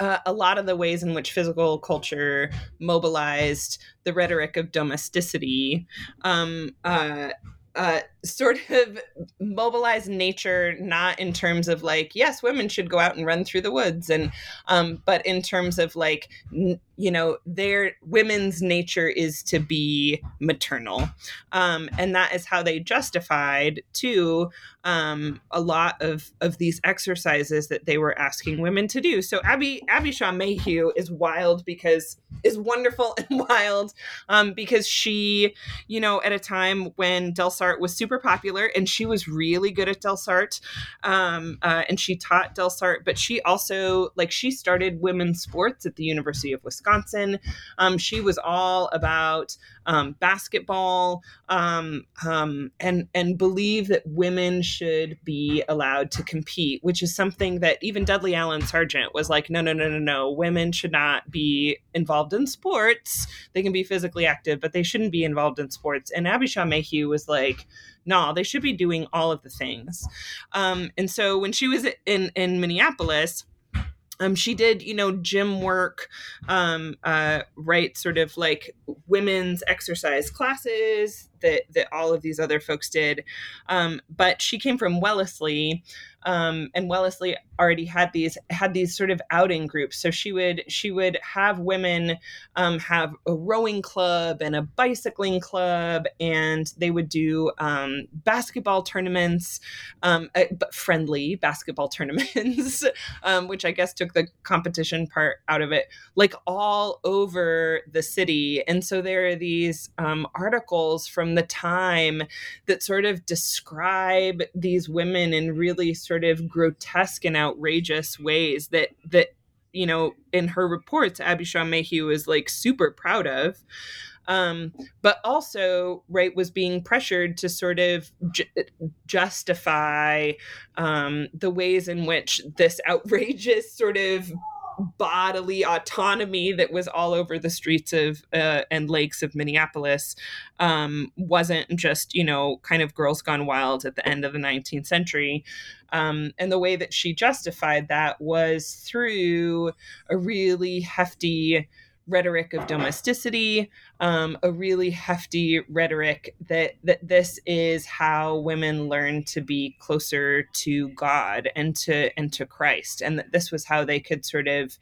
Speaker 2: uh, a lot of the ways in which physical culture mobilized the rhetoric of domesticity. Um, uh, uh, sort of mobilize nature not in terms of like yes women should go out and run through the woods and um but in terms of like n- you know their women's nature is to be maternal um and that is how they justified too um a lot of of these exercises that they were asking women to do so abby abby shaw mayhew is wild because is wonderful [laughs] and wild um because she you know at a time when delsarte was super popular and she was really good at Delsarte. Um, uh, and she taught Delsarte, but she also, like, she started women's sports at the University of Wisconsin. Um, she was all about um, basketball um, um, and and believe that women should be allowed to compete, which is something that even Dudley Allen Sargent was like, no, no, no, no, no, women should not be involved in sports. They can be physically active, but they shouldn't be involved in sports. And Abby Shaw Mayhew was like, no, they should be doing all of the things. Um, and so when she was in in Minneapolis um, she did, you know, gym work, um, uh, right? Sort of like women's exercise classes that that all of these other folks did. Um, but she came from Wellesley, um, and Wellesley already had these had these sort of outing groups. So she would she would have women um, have a rowing club and a bicycling club, and they would do um, basketball tournaments, um, uh, but friendly basketball [laughs] tournaments, um, which I guess took the competition part out of it, like all over the city. And so there are these articles from the time that sort of describe these women in really sort of grotesque and outrageous ways that that you know in her reports abby shaw mayhew is like super proud of. Um, but also right was being pressured to sort of ju- justify um, the ways in which this outrageous sort of bodily autonomy that was all over the streets of uh, and lakes of Minneapolis um, wasn't just you know kind of girls gone wild at the end of the 19th century. Um, and the way that she justified that was through a really hefty rhetoric of domesticity, um, a really hefty rhetoric that that this is how women learn to be closer to God and to and to Christ, and that this was how they could sort of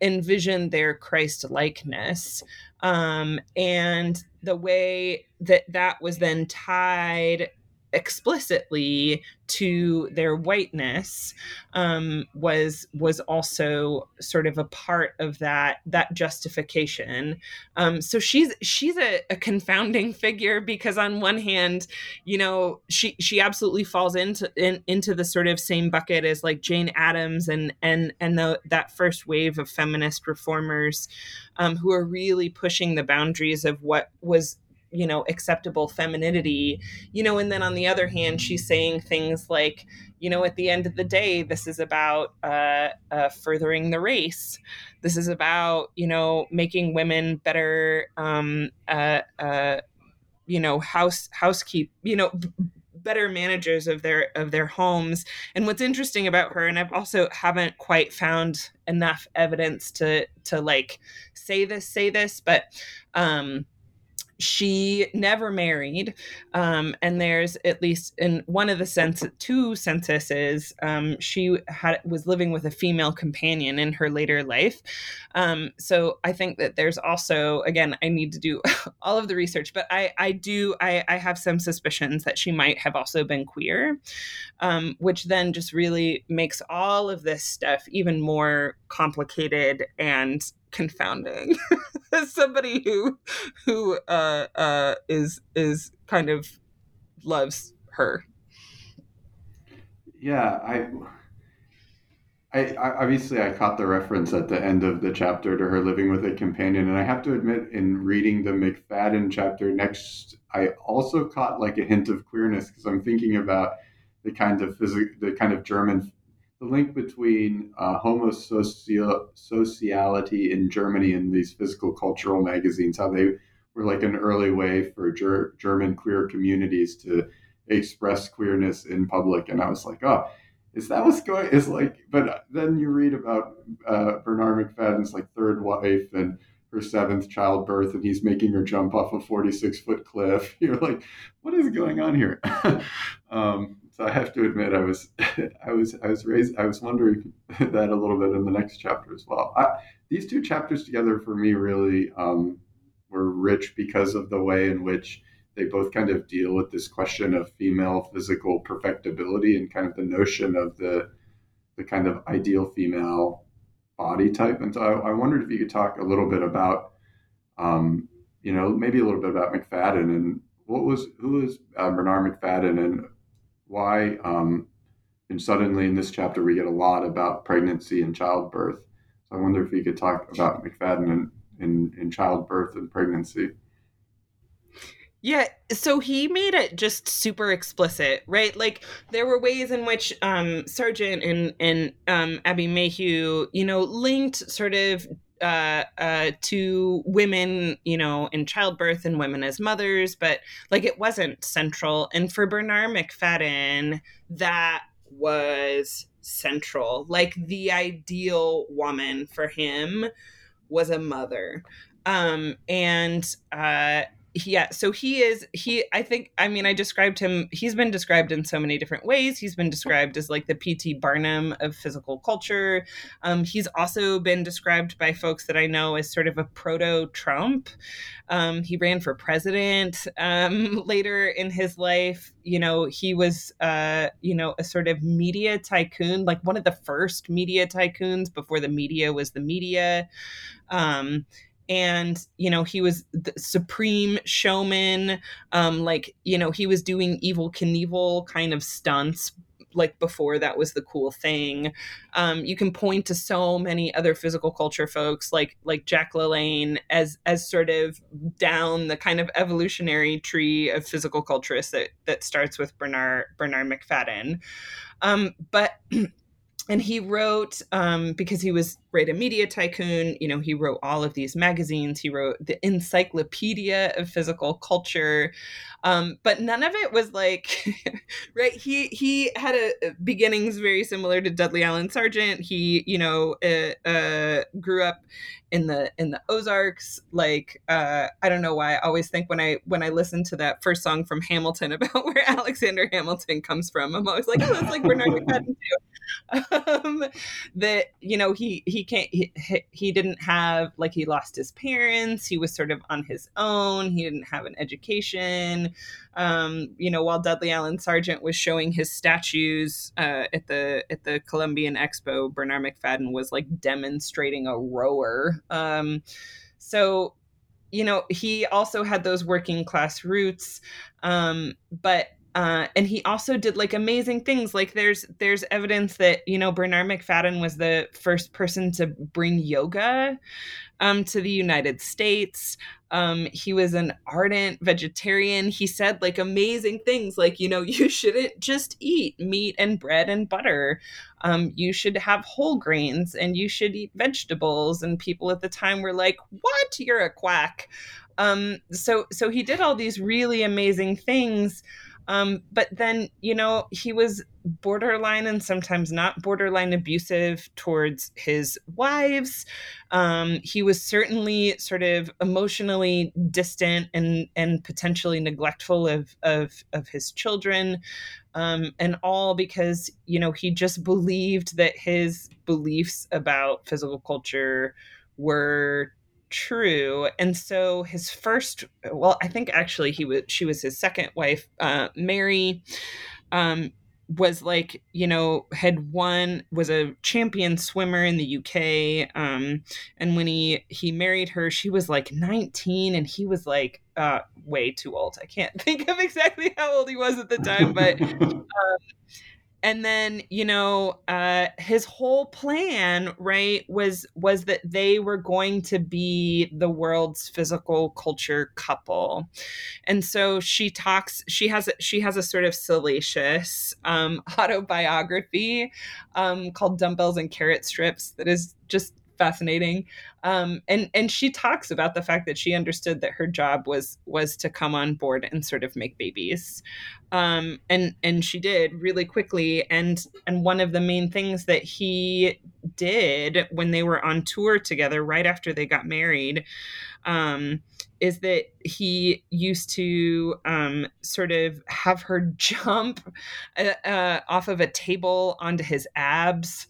Speaker 2: envision their Christ likeness. Um, and the way that that was then tied explicitly to their whiteness um, was was also sort of a part of that that justification. Um, so she's she's a, a, confounding figure because on one hand, you know, she she absolutely falls into in, into the sort of same bucket as like Jane Addams and and and the, that first wave of feminist reformers um, who are really pushing the boundaries of what was you know acceptable femininity you know and then on the other hand she's saying things like you know at the end of the day this is about uh, uh, furthering the race. This is about you know making women better um, uh, uh you know house housekeep you know better managers of their of their homes. And what's interesting about her and i've also haven't quite found enough evidence to to like say this say this but um she never married, um, and there's at least in one of the sense two censuses um, she had was living with a female companion in her later life. Um, so I think that there's also again I need to do [laughs] all of the research, but I I do I, I have some suspicions that she might have also been queer, um, which then just really makes all of this stuff even more complicated and confounding as [laughs] somebody who who uh, uh, is is kind of loves her.
Speaker 1: Yeah, I, I, I obviously I caught the reference at the end of the chapter to her living with a companion, and I have to admit, in reading the Macfadden chapter next, I also caught like a hint of queerness because I'm thinking about the kind of physical, the kind of German the link between uh, homosociality in Germany and these physical cultural magazines, how they were like an early way for ger- German queer communities to express queerness in public. And I was like, oh, is that what's going? Is like, but then you read about uh, Bernarr Macfadden's like third wife and her seventh childbirth, and he's making her jump off a 46 foot cliff. [laughs] You're like, what is going on here? [laughs] um, so I have to admit, I was, [laughs] I was, I was raised, I was wondering [laughs] that a little bit in the next chapter as well. I, these two chapters together for me really um, were rich because of the way in which they both kind of deal with this question of female physical perfectibility and kind of the notion of the, the kind of ideal female body type. And so I, I wondered if you could talk a little bit about, um, you know, maybe a little bit about Macfadden and what was who was uh, Bernarr Macfadden and why. Um, and suddenly in this chapter, we get a lot about pregnancy and childbirth. So I wonder if you could talk about Macfadden and in, in childbirth and pregnancy.
Speaker 2: Yeah, so he made it just super explicit, right? Like there were ways in which um Sargent and and um Abby Mayhew, you know, linked sort of uh, uh, to women, you know, in childbirth and women as mothers, but like it wasn't central. And for Bernarr Macfadden, that was central. Like the ideal woman for him was a mother. Um, and uh, yeah so he is he i think i mean i described him he's been described in so many different ways. He's been described as like the pt barnum of physical culture. Um, he's also been described by folks that i know as sort of a proto trump um, he ran for president um, [laughs] later in his life. You know he was uh, you know a sort of media tycoon like one of the first media tycoons before the media was the media. Um, and you know he was the supreme showman um like you know he was doing Evel Knievel kind of stunts like before that was the cool thing. Um you can point to so many other physical culture folks like like jack lalanne as as sort of down the kind of evolutionary tree of physical culturists that that starts with bernarr bernarr macfadden. Um but [clears throat] and he wrote um, because he was right a media tycoon you know he wrote all of these magazines. He wrote the encyclopedia of physical culture. Um, but none of it was like [laughs] right he he had a, beginnings very similar to dudley allen sargent. He you know uh, uh, grew up in the in the ozarks. Like uh, i don't know why i always think when i when i listen to that first song from hamilton [laughs] about where alexander hamilton comes from i'm always like oh that's like bernarr [laughs] macfadden too [laughs] um, that you know he he can't he, he didn't have like he lost his parents he was sort of on his own he didn't have an education. Um, you know while dudley allen sargent was showing his statues uh, at the at the columbian expo bernarr macfadden was like demonstrating a rower. Um, so you know he also had those working class roots um, but uh, and he also did like amazing things. Like there's there's evidence that you know bernarr Macfadden was the first person to bring yoga um, to the united states. Um, he was an ardent vegetarian. He said like amazing things like you know [laughs] you shouldn't just eat meat and bread and butter. Um, you should have whole grains and you should eat vegetables. And people at the time were like what? You're a quack. Um, so so he did all these really amazing things Um, but then, you know, he was borderline and sometimes not borderline abusive towards his wives. Um, he was certainly sort of emotionally distant and and potentially neglectful of of of his children. Um, and all because you know he just believed that his beliefs about physical culture were true and so his first well i think actually he was she was his second wife uh mary um was like you know had won was a champion swimmer in the UK um and when he he married her she was like 19 and he was like uh way too old. I can't [laughs] think of exactly how old he was at the time but [laughs] um, and then you know uh, his whole plan right was was that they were going to be the world's physical culture couple. And so she talks she has she has a sort of salacious um, [laughs] autobiography um, called dumbbells and carrot strips that is just fascinating. Um, and and she talks about the fact that she understood that her job was was to come on board and sort of make babies. Um, and and she did really quickly. And and one of the main things that he did when they were on tour together right after they got married um, is that he used to um, sort of have her [laughs] jump uh, uh, off of a table onto his abs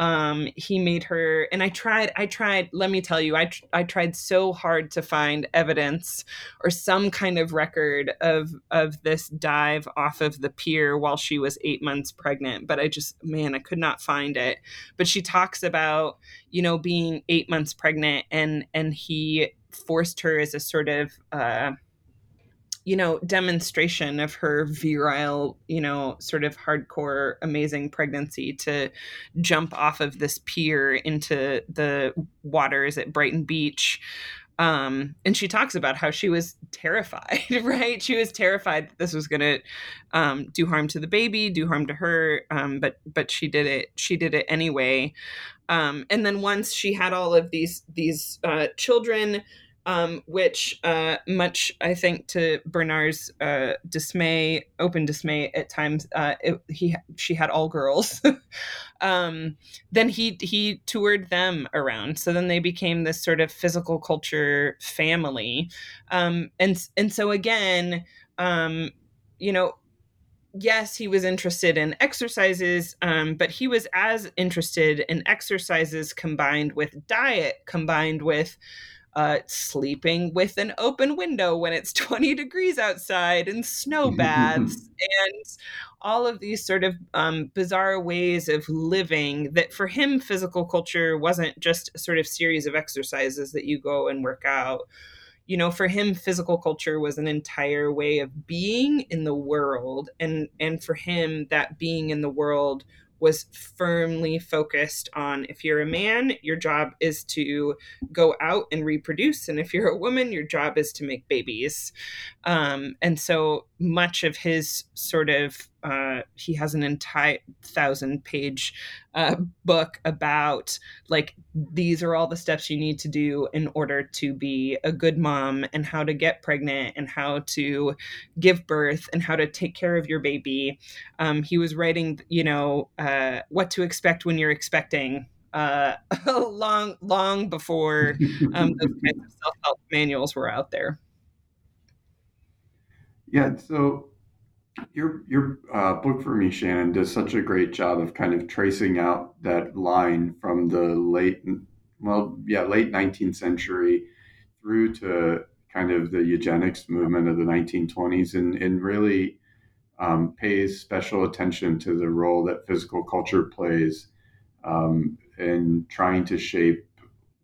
Speaker 2: um, he made her and i tried i tried let me tell you I, I tried so hard to find evidence or some kind of record of of this dive off of the pier while she was eight months pregnant but i just man i could not find it. But she talks about you know being eight months pregnant and and he forced her as a sort of uh you know demonstration of her virile you know sort of hardcore amazing pregnancy to jump off of this pier into the waters at Brighton Beach um, and she talks about how she was terrified, [laughs] right? She was terrified that this was going to um, do harm to the baby, do harm to her, um, but but she did it. She did it anyway. Um, and then once she had all of these these uh, children, um, which uh, much I think to Bernarr's uh, dismay, open dismay at times, uh, it, he she had all girls. [laughs] um, then he he toured them around, so then they became this sort of physical culture family, um, and and so again, um, you know. Yes, he was interested in exercises, um, but he was as interested in exercises combined with diet, combined with uh, sleeping with an open window when it's [laughs] 20 degrees outside and snow baths [laughs] and all of these sort of um, bizarre ways of living that for him physical culture wasn't just a sort of series of exercises that you go and work out. You know for him physical culture was an entire way of being in the world and and for him that being in the world was firmly focused on if you're a man, your job is to go out and reproduce. And if you're a woman, your job is to make babies. Um, and so much of his sort of uh, he has an entire thousand page uh, book about like these are all the steps you need to do in order to be a good mom and how to get pregnant and how to give birth and how to take care of your baby. Um, he was writing you know uh, what to expect when you're expecting uh, [laughs] long long before um, [laughs] those kinds of self-help manuals were out there.
Speaker 1: Yeah so your your uh, book for me, Shannon, does such a great job of kind of tracing out that line from the late, well, yeah, late 19th century through to kind of the eugenics movement of the 1920s, and and really um, pays special attention to the role that physical culture plays um, in trying to shape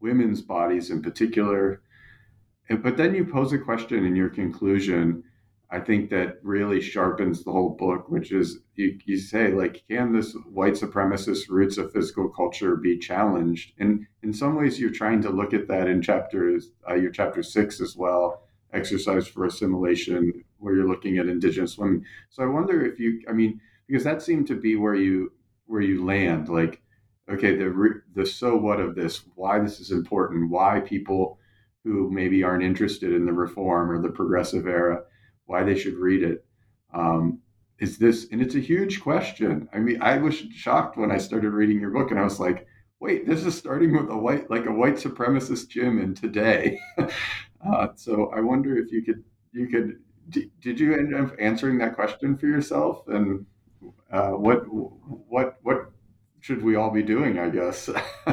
Speaker 1: women's bodies in particular. But then you pose a question in your conclusion I think that really sharpens the whole book, which is you, you say, like, can this white supremacist roots of physical culture be challenged? And in some ways, you're trying to look at that in chapters, uh, your chapter six as well, exercise for assimilation, where you're looking at indigenous women. So I wonder if you, I mean, because that seemed to be where you where you land, like, okay, the the so what of this, why this is important, why people who maybe aren't interested in the reform or the progressive era why they should read it. Um, is this, and it's a huge question. I mean, I was shocked when I started reading your book, and I was like, wait, this is starting with a white, like a white supremacist gym in today. [laughs] uh, so I wonder if you could, you could, d- did you end up answering that question for yourself? And uh, what, what, what should we all be doing? I guess. [laughs]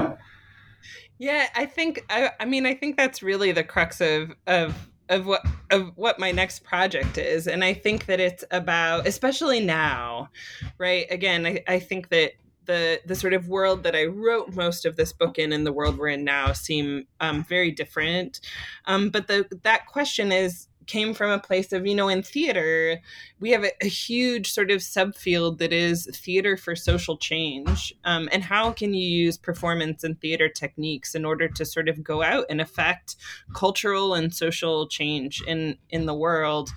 Speaker 2: yeah, I think. I, I mean, I think that's really the crux of of of what of what my next project is and i think that it's about especially now right again i, I think that the the sort of world that I wrote most of this book in and the world we're in now seem um, very different. Um, but the that question is came from a place of you know in theater we have a, a huge sort of subfield that is theater for social change um, and how can you use performance and theater techniques in order to sort of go out and affect cultural and social change in in the world?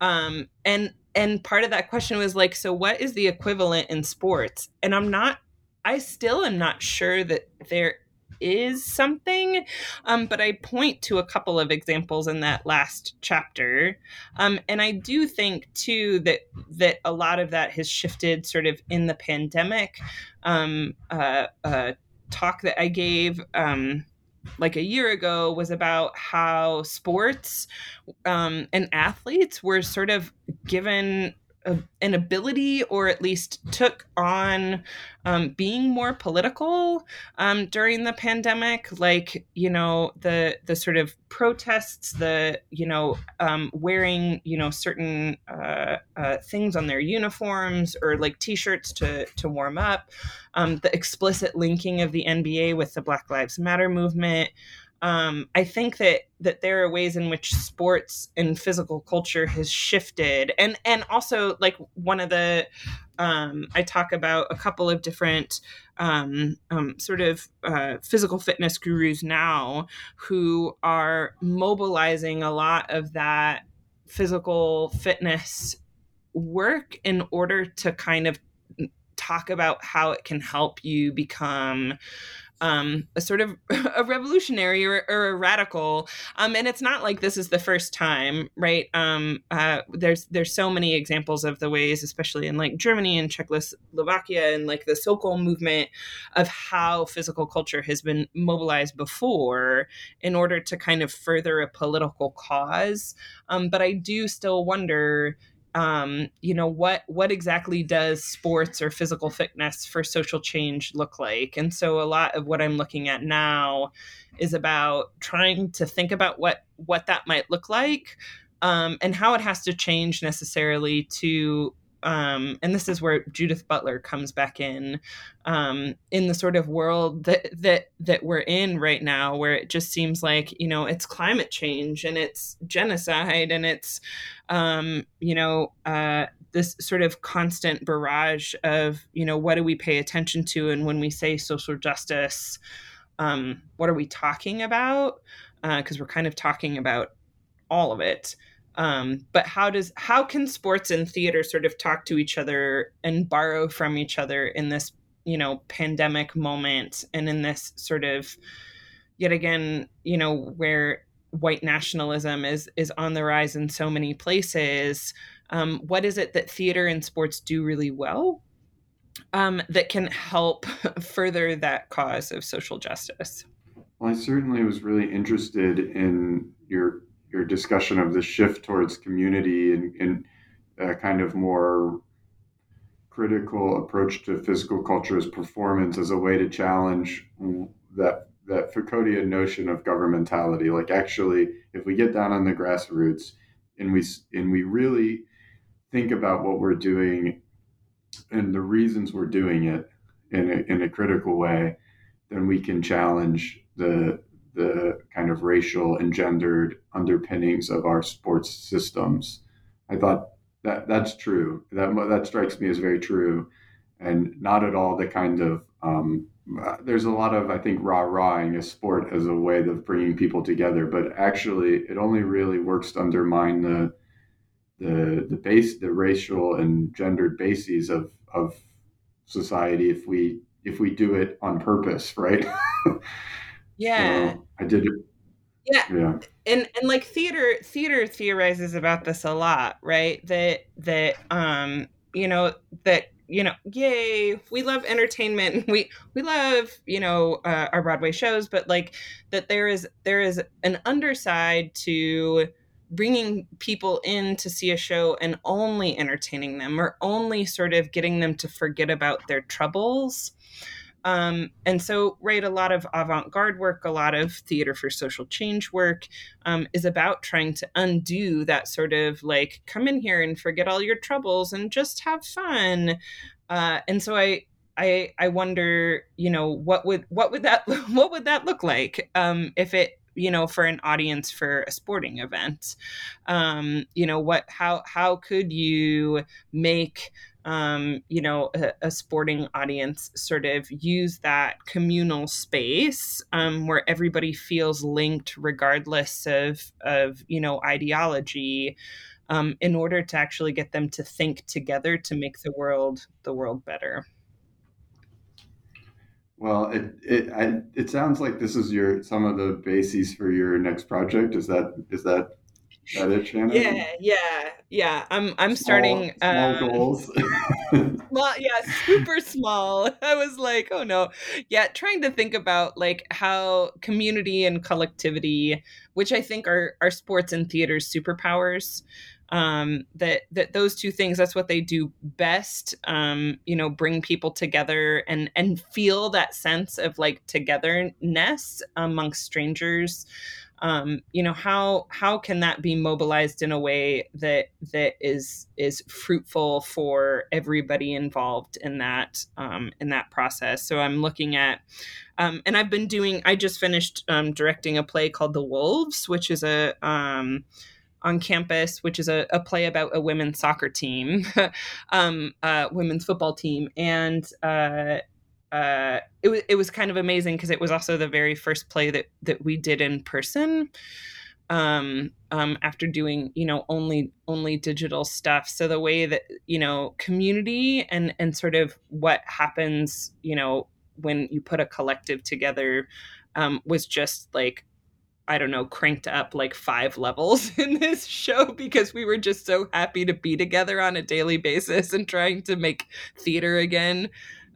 Speaker 2: Um, and and part of that question was like so what is the equivalent in sports? And i'm not i still am not sure that there is something um, but i point to a couple of examples in that last chapter. Um, and i do think too that that a lot of that has shifted sort of in the pandemic um, uh, uh, talk that i gave um, like a year ago was about how sports um, and athletes were sort of given a, an ability or at least took on um, being more political um, during the pandemic like you know the the sort of protests the you know um, wearing you know certain uh, uh, things on their uniforms or like t-shirts to to warm up um, the explicit linking of the nba with the black lives matter movement um, I think that that there are ways in which sports and physical culture has shifted, and and also like one of the um, I talk about a couple of different um, um, sort of uh, physical fitness gurus now who are mobilizing a lot of that physical fitness work in order to kind of talk about how it can help you become um, a sort of [laughs] a revolutionary or, or a radical. Um, and it's not like this is the first time, right? Um, uh, there's there's so many examples of the ways, especially in like Germany and Czechoslovakia and like the Sokol movement, of how physical culture has been mobilized before in order to kind of further a political cause. Um, but I do still wonder um, you know what what exactly does sports or physical fitness for social change look like? And so a lot of what i'm looking at now is about trying to think about what what that might look like um, and how it has to change necessarily to um, and this is where Judith Butler comes back in, um, in the sort of world that that that we're in right now, where it just seems like you know it's climate change and it's genocide and it's um, you know uh, this sort of constant barrage of you know what do we pay attention to, and when we say social justice, um, what are we talking about? Because uh, we're kind of talking about all of it. Um, but how does how can sports and theater sort of talk to each other and borrow from each other in this you know pandemic moment and in this sort of yet again you know where white nationalism is is on the rise in so many places? Um, what is it that theater and sports do really well um, that can help [laughs] further that cause of social justice?
Speaker 1: Well i certainly was really interested in your your discussion of the shift towards community and, and a kind of more critical approach to physical culture as performance as a way to challenge that that Foucauldian notion of governmentality. Like actually, if we get down on the grassroots and we and we really think about what we're doing and the reasons we're doing it in a, in a critical way, then we can challenge the the kind of racial and gendered underpinnings of our sports systems. I thought that that's true. That that strikes me as very true, and not at all the kind of um, there's a lot of I think rah rahing a sport as a way of bringing people together, but actually it only really works to undermine the the the base the racial and gendered bases of of society if we if we do it on purpose, right? [laughs]
Speaker 2: Yeah.
Speaker 1: So I did it.
Speaker 2: yeah. yeah. And and like theater theater theorizes about this a lot, right? That that um you know that you know yay we love entertainment [laughs] we we love you know uh, our broadway shows but like that there is there is an underside to bringing people in to see a show and only entertaining them or only sort of getting them to forget about their troubles um, and so, right, a lot of avant garde work, a lot of theater for social change work um, is about trying to undo that sort of like, come in here and forget all your troubles and just have fun. Uh, and so, I, I, I wonder, you know, what would what would that [laughs] what would that look like um, if it you know for an audience for a sporting event um you know what how how could you make um, you know, a, a, sporting audience sort of use that communal space um, where everybody feels linked, regardless of of you know ideology, um, in order to actually get them to think together to make the world the world better.
Speaker 1: Well, it it I, it sounds like this is your some of the bases for your next project. Is that is that that it, Shannon?
Speaker 2: Yeah, yeah, yeah. I'm I'm starting
Speaker 1: small uh, goals. [laughs]
Speaker 2: small, yeah, super small. [laughs] I was like, oh no, yeah, trying to think about like how community and collectivity, which I think are are sports and theater's superpowers. Um, that that those two things, that's what they do best. Um, you know, bring people together and and feel that sense of like togetherness amongst strangers um, you know how how can that be mobilized in a way that that is is fruitful for everybody involved in that um, in that process? So i'm looking at um, and i've been doing i just finished um, directing a play called the wolves which is a um, on campus, which is a, a, play about a women's soccer team, [laughs] um, uh, women's football team, and uh, uh, it was it was kind of amazing because it was also the very first play that that we did in person. Um, um, after doing you know only only digital stuff, so the way that you know community and and sort of what happens you know when you put a collective together um, was just like I don't know, cranked up like five levels [laughs] in this show because we were just so happy to be together on a daily basis and trying to make theater again.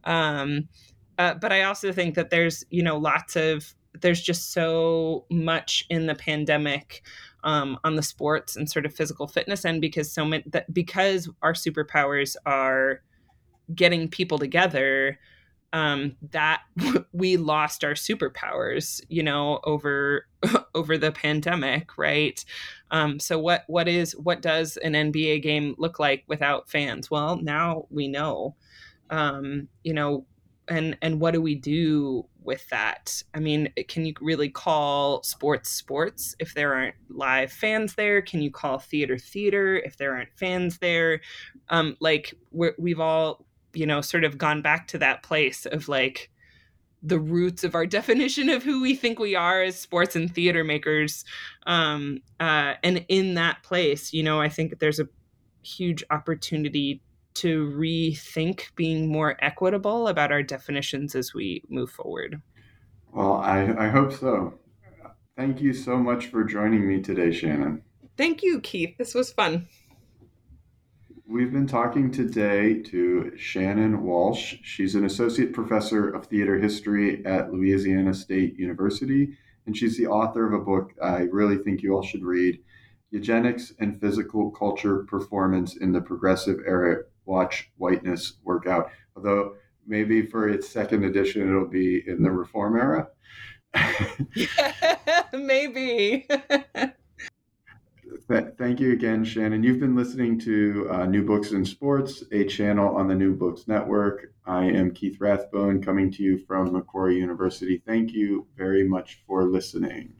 Speaker 2: Um, uh, but I also think that there's, you know, lots of, there's just so much in the pandemic um, on the sports and sort of physical fitness end because so many, that because our superpowers are getting people together, um, that [laughs] we lost our superpowers, you know, over [laughs] over the pandemic, right? Um, so what what is what does an NBA game look like without fans? Well, now we know um, you know, and and what do we do with that? I mean, can you really call sports sports if there aren't live fans there? Can you call theater theater if there aren't fans there? Um, like we have all, you know, sort of gone back to that place of like the roots of our [laughs] definition of who we think we are as sports and theater makers. Um, uh, and in that place, you know, I think there's a huge opportunity to rethink being more equitable about our definitions as we move forward.
Speaker 1: Well, I, I hope so. Thank you so much for joining me today, Shannon.
Speaker 2: Thank you, Keith. This was fun.
Speaker 1: We've been talking today to Shannon Walsh. She's an associate professor of theater history at Louisiana State University, and she's the author of a book I really think you all should read Eugenics and Physical Culture Performance in the Progressive Era watch whiteness work out. Although maybe for its second edition, it'll be in the reform era.
Speaker 2: yeah, [laughs] maybe. [laughs]
Speaker 1: Thank you again, Shannon. You've been listening to uh, New Books in Sports, a channel on the New Books Network. I am Keith Rathbone coming to you from Macquarie University. Thank you very much for listening.